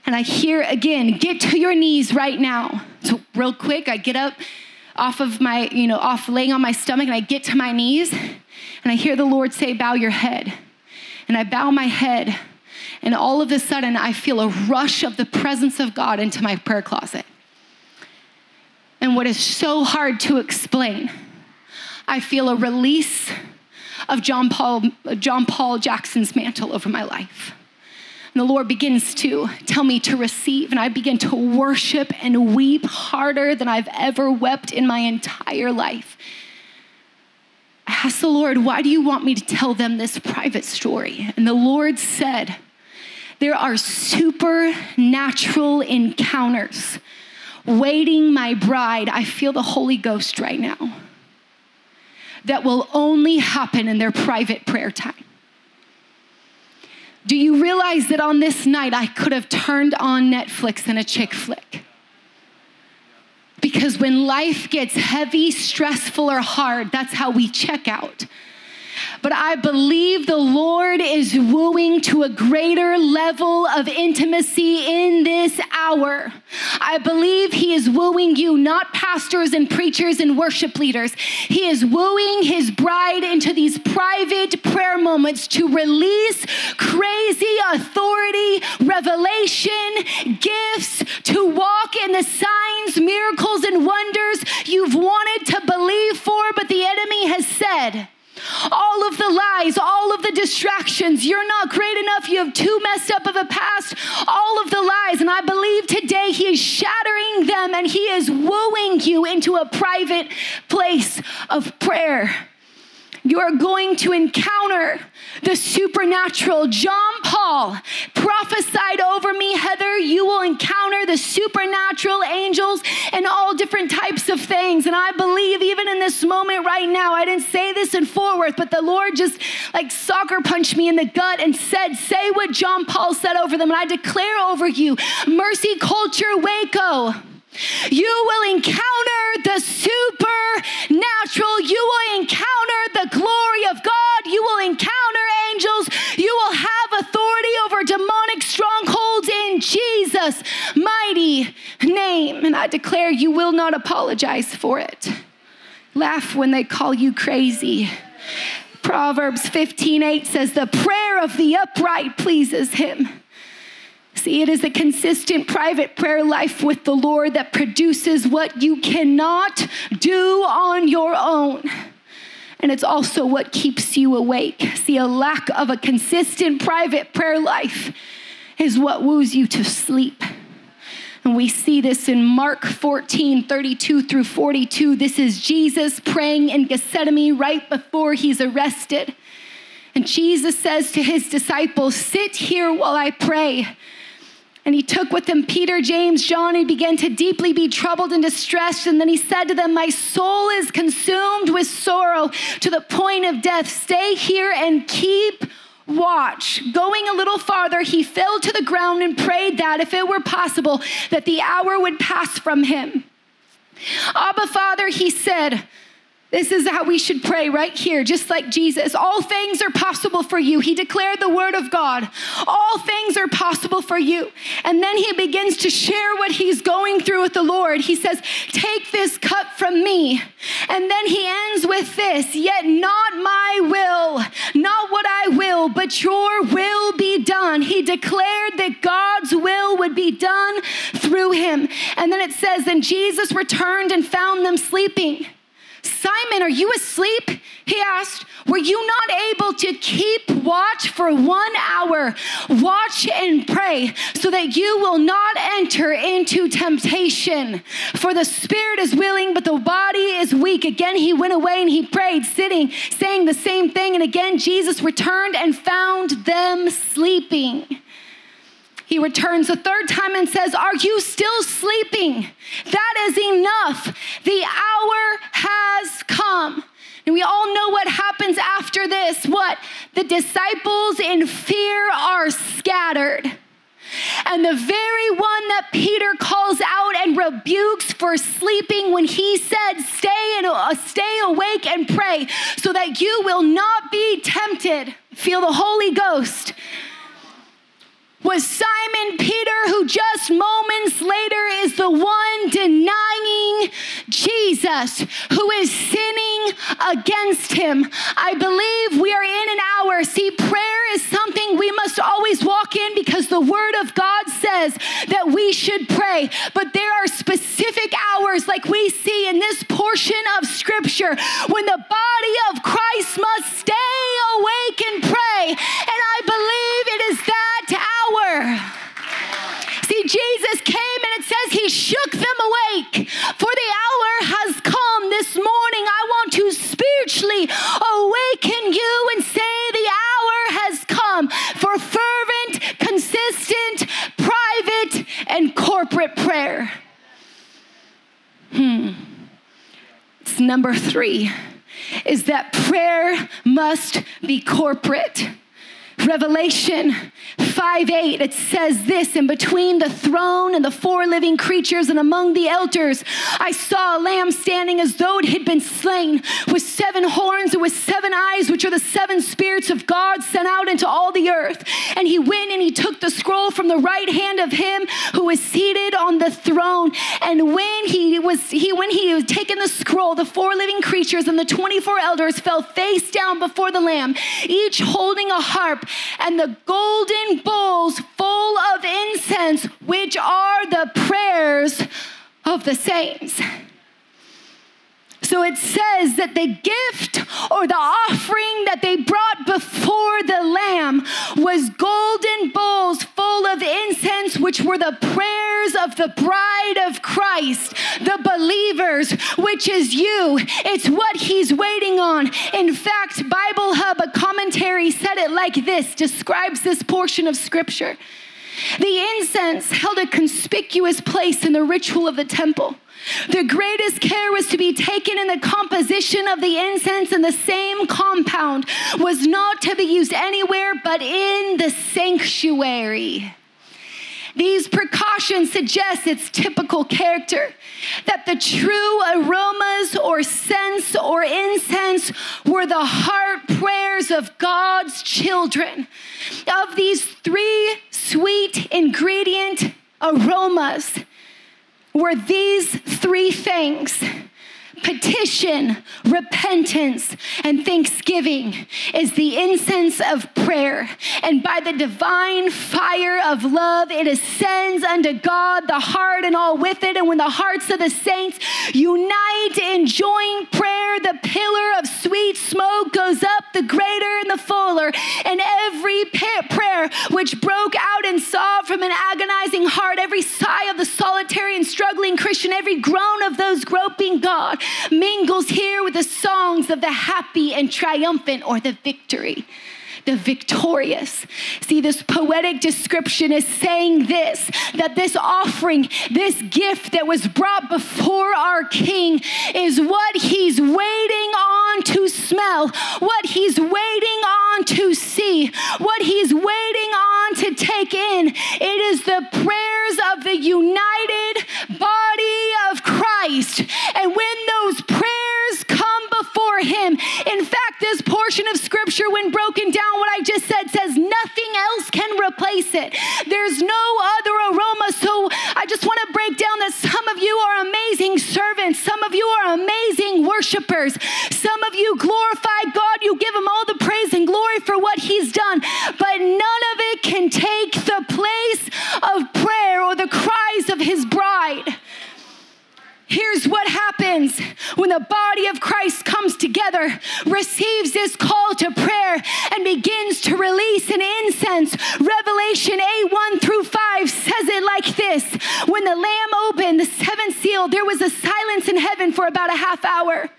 And I hear again, get to your knees right now. So, real quick, I get up off of my, you know, off laying on my stomach and I get to my knees and I hear the Lord say, Bow your head. And I bow my head. And all of a sudden, I feel a rush of the presence of God into my prayer closet. And what is so hard to explain, I feel a release of John Paul, John Paul Jackson's mantle over my life. And the Lord begins to tell me to receive, and I begin to worship and weep harder than I've ever wept in my entire life. I asked the Lord, Why do you want me to tell them this private story? And the Lord said, There are supernatural encounters waiting my bride. I feel the Holy Ghost right now that will only happen in their private prayer time. Do you realize that on this night I could have turned on Netflix and a chick flick? Because when life gets heavy, stressful, or hard, that's how we check out but I believe the Lord is wooing to a greater level of intimacy in this hour. I believe He is wooing you, not pastors and preachers and worship leaders. He is wooing His bride into these private prayer moments to release crazy authority, revelation, gifts, to walk in the signs, miracles, and wonders you've wanted to believe for, but the enemy has said, all of the lies, all of the distractions. You're not great enough. You have too messed up of a past. All of the lies. And I believe today He is shattering them and He is wooing you into a private place of prayer. You are going to encounter the supernatural. John Paul prophesied over me, Heather, you will encounter the supernatural angels and all different types of things. And I believe even in this moment right now, I didn't say this in Fort Worth, but the Lord just like soccer punched me in the gut and said, Say what John Paul said over them. And I declare over you, Mercy Culture Waco. You will encounter the supernatural. You will encounter the glory of God. You will encounter angels. You will have authority over demonic strongholds in Jesus' mighty name. And I declare you will not apologize for it. Laugh when they call you crazy. Proverbs 15 8 says, The prayer of the upright pleases him. It is a consistent private prayer life with the Lord that produces what you cannot do on your own. And it's also what keeps you awake. See, a lack of a consistent private prayer life is what woos you to sleep. And we see this in Mark 14, 32 through 42. This is Jesus praying in Gethsemane right before he's arrested. And Jesus says to his disciples, Sit here while I pray. And he took with him Peter, James, John, and began to deeply be troubled and distressed. And then he said to them, My soul is consumed with sorrow to the point of death. Stay here and keep watch. Going a little farther, he fell to the ground and prayed that, if it were possible, that the hour would pass from him. Abba, Father, he said, this is how we should pray right here, just like Jesus. All things are possible for you. He declared the word of God. All things are possible for you. And then he begins to share what he's going through with the Lord. He says, Take this cup from me. And then he ends with this Yet not my will, not what I will, but your will be done. He declared that God's will would be done through him. And then it says, Then Jesus returned and found them sleeping. Simon, are you asleep? He asked. Were you not able to keep watch for one hour? Watch and pray so that you will not enter into temptation. For the spirit is willing, but the body is weak. Again, he went away and he prayed, sitting, saying the same thing. And again, Jesus returned and found them sleeping. He returns a third time and says, Are you still sleeping? That is enough. The hour has come. And we all know what happens after this. What? The disciples in fear are scattered. And the very one that Peter calls out and rebukes for sleeping when he said, Stay and uh, stay awake and pray so that you will not be tempted. Feel the Holy Ghost was Simon Peter, who just moments later is the one denying Jesus, who is sinning against him. I believe we are in an hour. See, prayer is something we must always walk in because the Word of God says that we should pray. But there are specific hours, like we see in this portion of Scripture, when the body of Christ must stay awake and pray. And I believe Jesus came and it says he shook them awake. For the hour has come this morning. I want to spiritually awaken you and say the hour has come for fervent, consistent, private, and corporate prayer. Hmm. It's number three is that prayer must be corporate. Revelation 5 8, it says this In between the throne and the four living creatures and among the elders, I saw a lamb standing as though it had been slain, with seven horns and with seven eyes, which are the seven spirits of God sent out into all the earth. And he went and he took the scroll from the right hand of him who was seated on the throne. And when he was he when he was taken the scroll, the four living creatures and the 24 elders fell face down before the lamb, each holding a harp and the golden bowls full of incense, which are the prayers of the saints. So it says that the gift or the offering that they brought before the Lamb was golden bowls full of incense, which were the prayers of the bride of Christ, the believers, which is you. It's what he's waiting on. In fact, Bible Hub, a commentary, said it like this describes this portion of scripture. The incense held a conspicuous place in the ritual of the temple. The greatest care was to be taken in the composition of the incense, and the same compound was not to be used anywhere but in the sanctuary. These precautions suggest its typical character that the true aromas or scents or incense were the heart prayers of God's children. Of these three sweet ingredient aromas, were these three things petition, repentance, and thanksgiving is the incense of prayer. And by the divine fire of love, it ascends unto God, the heart, and all with it. And when the hearts of the saints unite in joint prayer, the pillar of sweet smoke goes up, the greater and the fuller. And every prayer which broke out and sobbed from an agonizing heart, every sigh of the solitary and struggling Christian, every groan of those groping God, mingles here with the songs of the happy and triumphant or the victory the victorious. See, this poetic description is saying this that this offering, this gift that was brought before our King, is what he's waiting on to smell, what he's waiting on to see, what he's waiting on to take in. It is the prayers of the united body of Christ. And when those prayers before Him, in fact, this portion of Scripture, when broken down, what I just said says nothing else can replace it. There's no other aroma. So I just want to break down that some of you are amazing servants, some of you are amazing worshipers, some of you glorify God, you give Him all the praise and glory for what He's done, but none of it can take the place of prayer or the cries of His bride. Here's what happens when the body of Christ comes together, receives this call to prayer, and begins to release an incense. Revelation 8 1 through 5 says it like this When the Lamb opened the seventh seal, there was a silence in heaven for about a half hour.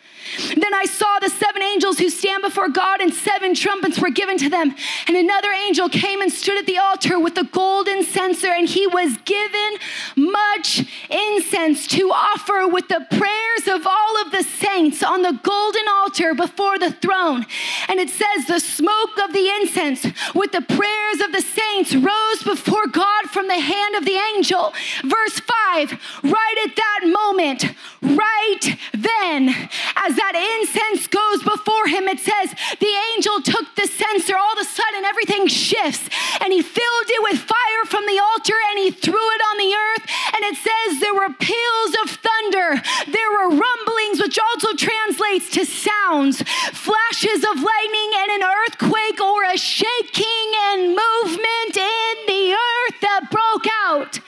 Then I saw the seven angels who stand before God, and seven trumpets were given to them. And another angel came and stood at the altar with the golden censer, and he was given much incense to offer with the prayers of all of the saints on the golden altar before the throne. And it says, The smoke of the incense with the prayers of the saints rose before God from the hand of the angel. Verse 5 Right at that moment, right then, as that incense goes before him, it says the angel took the censer. All of a sudden, everything shifts, and he filled it with fire from the altar and he threw it on the earth. And it says there were peals of thunder, there were rumblings, which also translates to sounds, flashes of lightning, and an earthquake or a shaking and movement in the earth that broke out.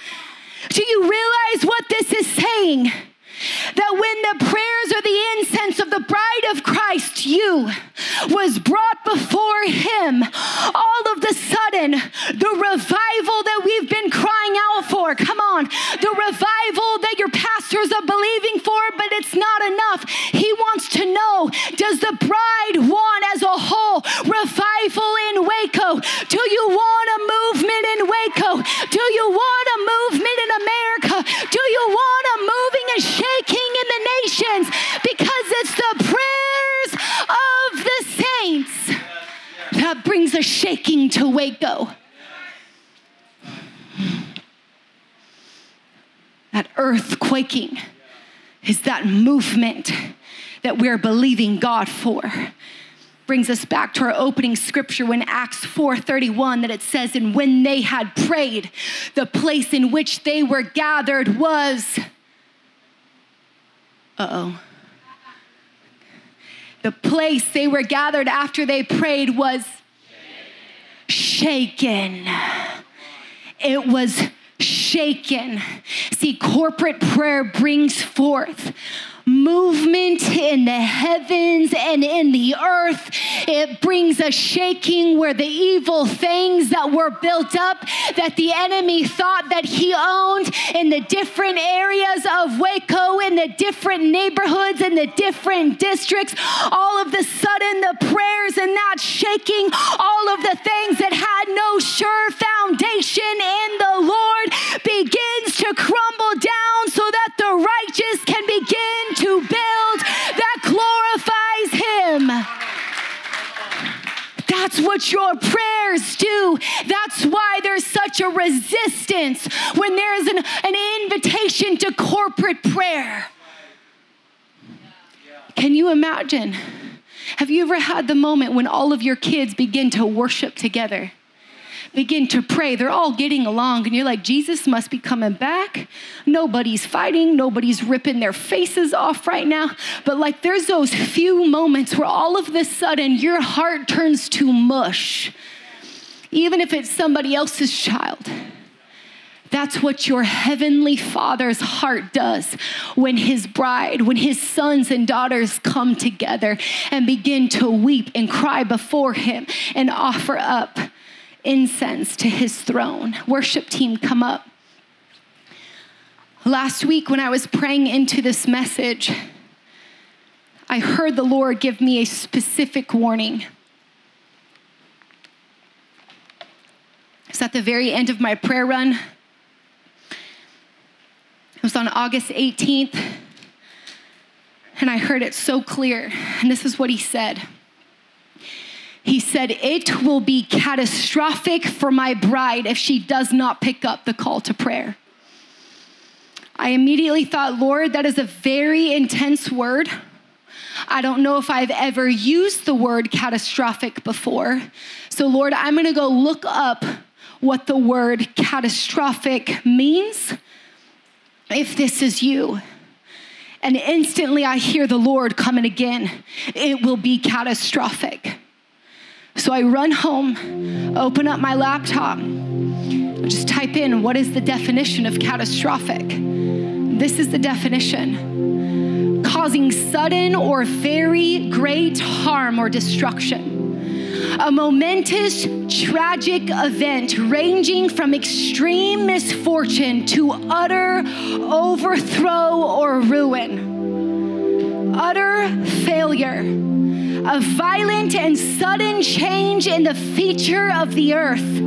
Do you realize what this is saying? That when the prayers or the incense of the bride of Christ, you, was brought before him, all of the sudden, the revival that we've been crying out for, come on, the revival that your pastors are believing for, but it's not enough. He wants to know does the bride want as a whole revival in Waco? Do you want a movement in Waco? Do you want a movement in America? Do you want a moving and shaking shaking in the nations because it's the prayers of the saints that brings a shaking to Waco. That earth quaking is that movement that we're believing God for brings us back to our opening scripture when acts 4.31 that it says and when they had prayed the place in which they were gathered was uh-oh. The place they were gathered after they prayed was shaken. It was shaken. See, corporate prayer brings forth movement in the heavens and in the earth. It brings a shaking where the evil things that were built up that the enemy thought that he owned in the different areas of Waco, in the different neighborhoods, in the different districts, all of the sudden the prayers and that shaking, all of the things that had no sure foundation in the Lord begins to crumble down so that the righteous can begin what your prayers do. That's why there's such a resistance when there's an, an invitation to corporate prayer. Can you imagine? Have you ever had the moment when all of your kids begin to worship together? Begin to pray. They're all getting along, and you're like, Jesus must be coming back. Nobody's fighting, nobody's ripping their faces off right now. But like, there's those few moments where all of a sudden your heart turns to mush, even if it's somebody else's child. That's what your heavenly father's heart does when his bride, when his sons and daughters come together and begin to weep and cry before him and offer up incense to his throne. Worship team, come up. Last week, when I was praying into this message, I heard the Lord give me a specific warning. It's at the very end of my prayer run. It was on August 18th, and I heard it so clear. And this is what he said. He said, It will be catastrophic for my bride if she does not pick up the call to prayer. I immediately thought, Lord, that is a very intense word. I don't know if I've ever used the word catastrophic before. So, Lord, I'm going to go look up what the word catastrophic means if this is you. And instantly I hear the Lord coming again. It will be catastrophic. So I run home, open up my laptop, just type in what is the definition of catastrophic. This is the definition causing sudden or very great harm or destruction. A momentous, tragic event ranging from extreme misfortune to utter overthrow or ruin. Utter failure a violent and sudden change in the feature of the earth,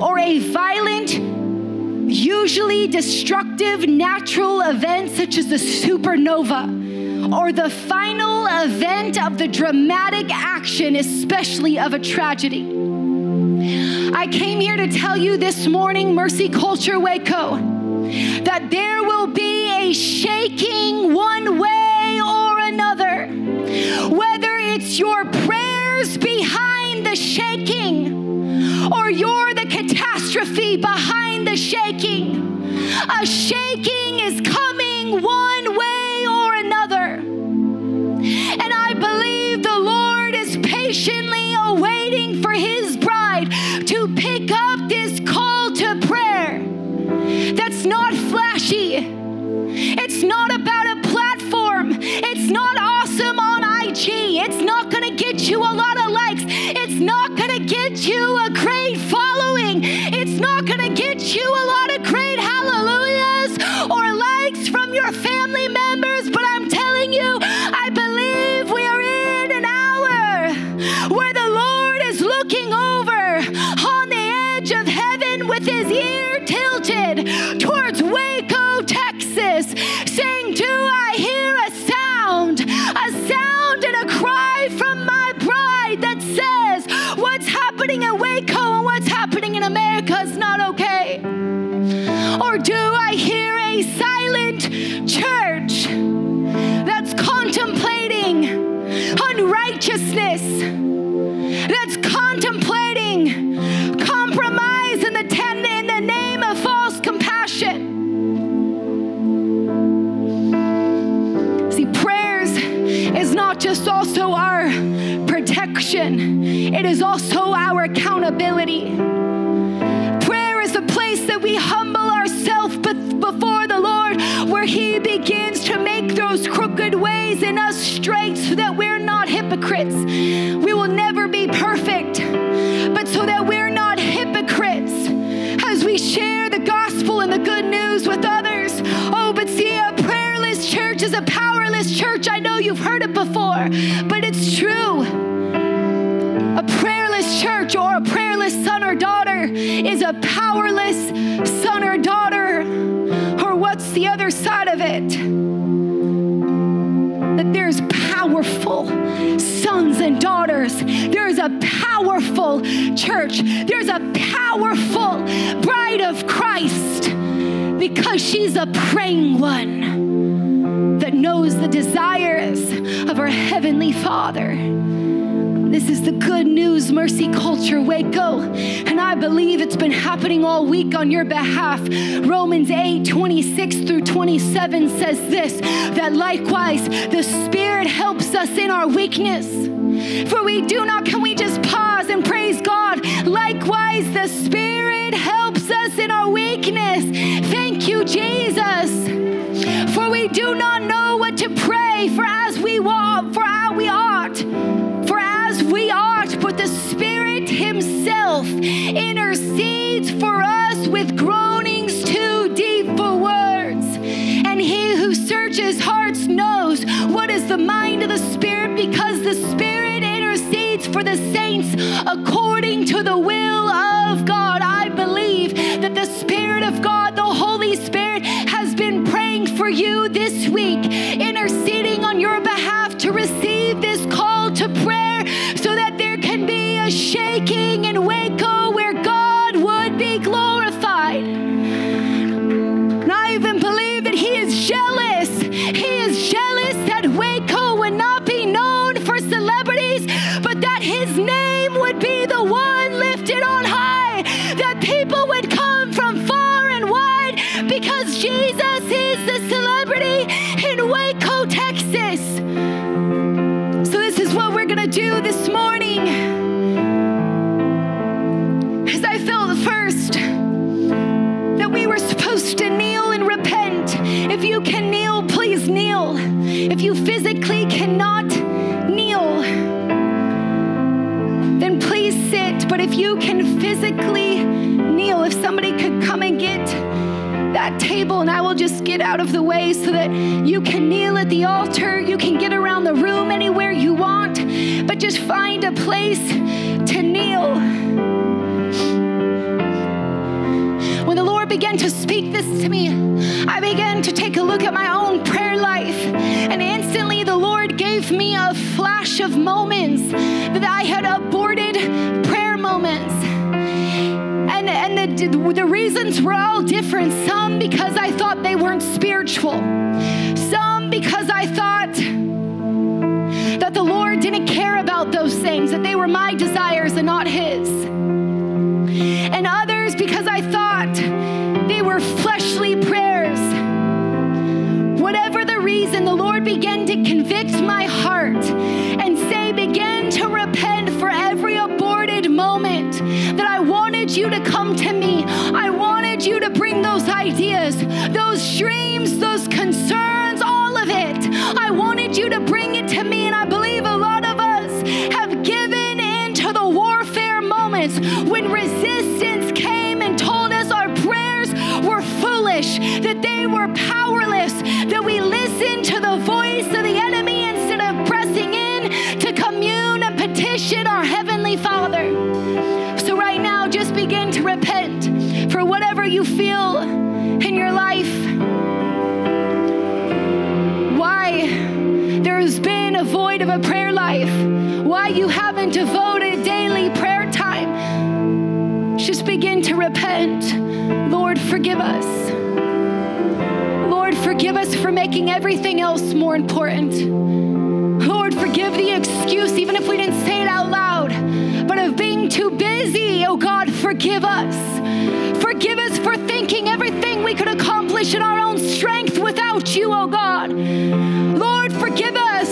or a violent, usually destructive natural event such as a supernova, or the final event of the dramatic action, especially of a tragedy. I came here to tell you this morning, Mercy Culture Waco, that there will be a shaking one way or another. Whether it's your prayers behind the shaking, or you're the catastrophe behind the shaking. A shaking is coming one way or another. And I believe the Lord is patiently awaiting for his bride to pick up this call to prayer that's not flashy. It's not about a platform. It's not it's not going to get you a lot of likes. It's not going to get you a great following. It's not going to get you a lot of great hallelujahs silent church that's contemplating unrighteousness, that's contemplating compromise in the, ten, in the name of false compassion? See, prayers is not just also our protection, it is also our accountability. Prayer is a place that we humble begins to make those crooked ways in us straight so that we're not hypocrites. We will never be perfect, but so that we're not hypocrites as we share the gospel and the good news with others. Oh, but see, a prayerless church is a powerless church. I know you've heard it before, but it's true. A prayerless church or a prayerless son or daughter is a powerless son or daughter. What's the other side of it? That there's powerful sons and daughters. There's a powerful church. There's a powerful bride of Christ because she's a praying one that knows the desires of her heavenly Father. This is the good news, Mercy Culture Waco. And I believe it's been happening all week on your behalf. Romans 8 26 through 27 says this that likewise the Spirit helps us in our weakness. For we do not, can we just pause and praise God? Likewise, the Spirit helps us in our weakness. Thank you, Jesus. For we do not know what to pray for as we walk, for how we ought. For as we ought, but the Spirit Himself intercedes for us with groanings too deep for words. And He who searches hearts knows what is the mind of the Spirit because the Spirit intercedes for the saints according to the will of God. I believe that the Spirit of God, the Holy Spirit, has been praying for you this week, on your behalf to receive this call to prayer so this morning. As I felt first that we were supposed to kneel and repent. If you can kneel, please kneel. If you physically cannot kneel, then please sit. But if you can physically kneel, if somebody could come and get that table and I will just get out of the way so that you can kneel at the altar. You can get around the room but just find a place to kneel. When the Lord began to speak this to me, I began to take a look at my own prayer life, and instantly the Lord gave me a flash of moments that I had aborted prayer moments. And, and the, the reasons were all different. Some because I thought they weren't spiritual, some because I thought that the Lord didn't care about those things, that they were my desires and not His. And others because I thought they were fleshly prayers. Whatever the reason, the Lord began to convict my heart and say, begin to repent for every aborted moment that I wanted you to come to me. I wanted you to bring those ideas, those dreams, those concerns, repent for whatever you feel in your life. Why there's been a void of a prayer life, why you haven't devoted daily prayer time Just begin to repent. Lord, forgive us. Lord, forgive us for making everything else more important. Lord, forgive the excuse, even if we didn't say it out loud, forgive us. Forgive us for thinking everything we could accomplish in our own strength without you, oh God. Lord, forgive us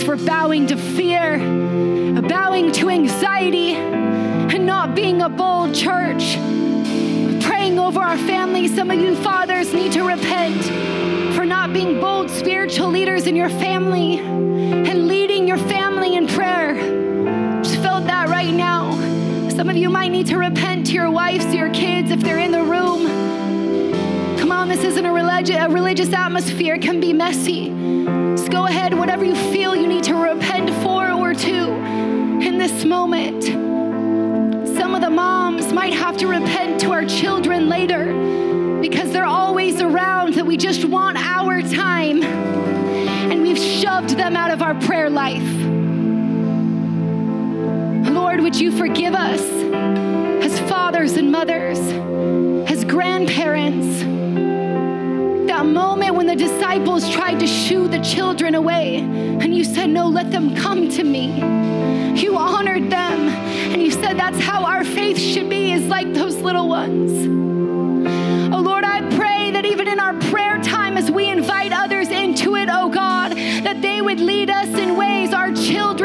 us for bowing to fear, bowing to anxiety, and not being a bold church. Praying over our families. Some of you fathers need to repent for not being bold spiritual leaders in your family and leading your family in prayer. Just felt that right now. Some of you might need to repent to your wives, to your kids, if they're in the room. Come on, this isn't a, a religious atmosphere. It can be messy. Just go ahead, whatever you feel you in this moment. Some of the moms might have to repent to our children later because they're always around that we just want our time and we've shoved them out of our prayer life. Lord, would you forgive us as fathers and mothers, as grandparents? That moment when the disciples tried to shoo the children away, and you said, No, let them come to me. You honored them, and you said that's how our faith should be, is like those little ones. Oh Lord, I pray that even in our prayer time, as we invite others into it, oh God, that they would lead us in ways our children,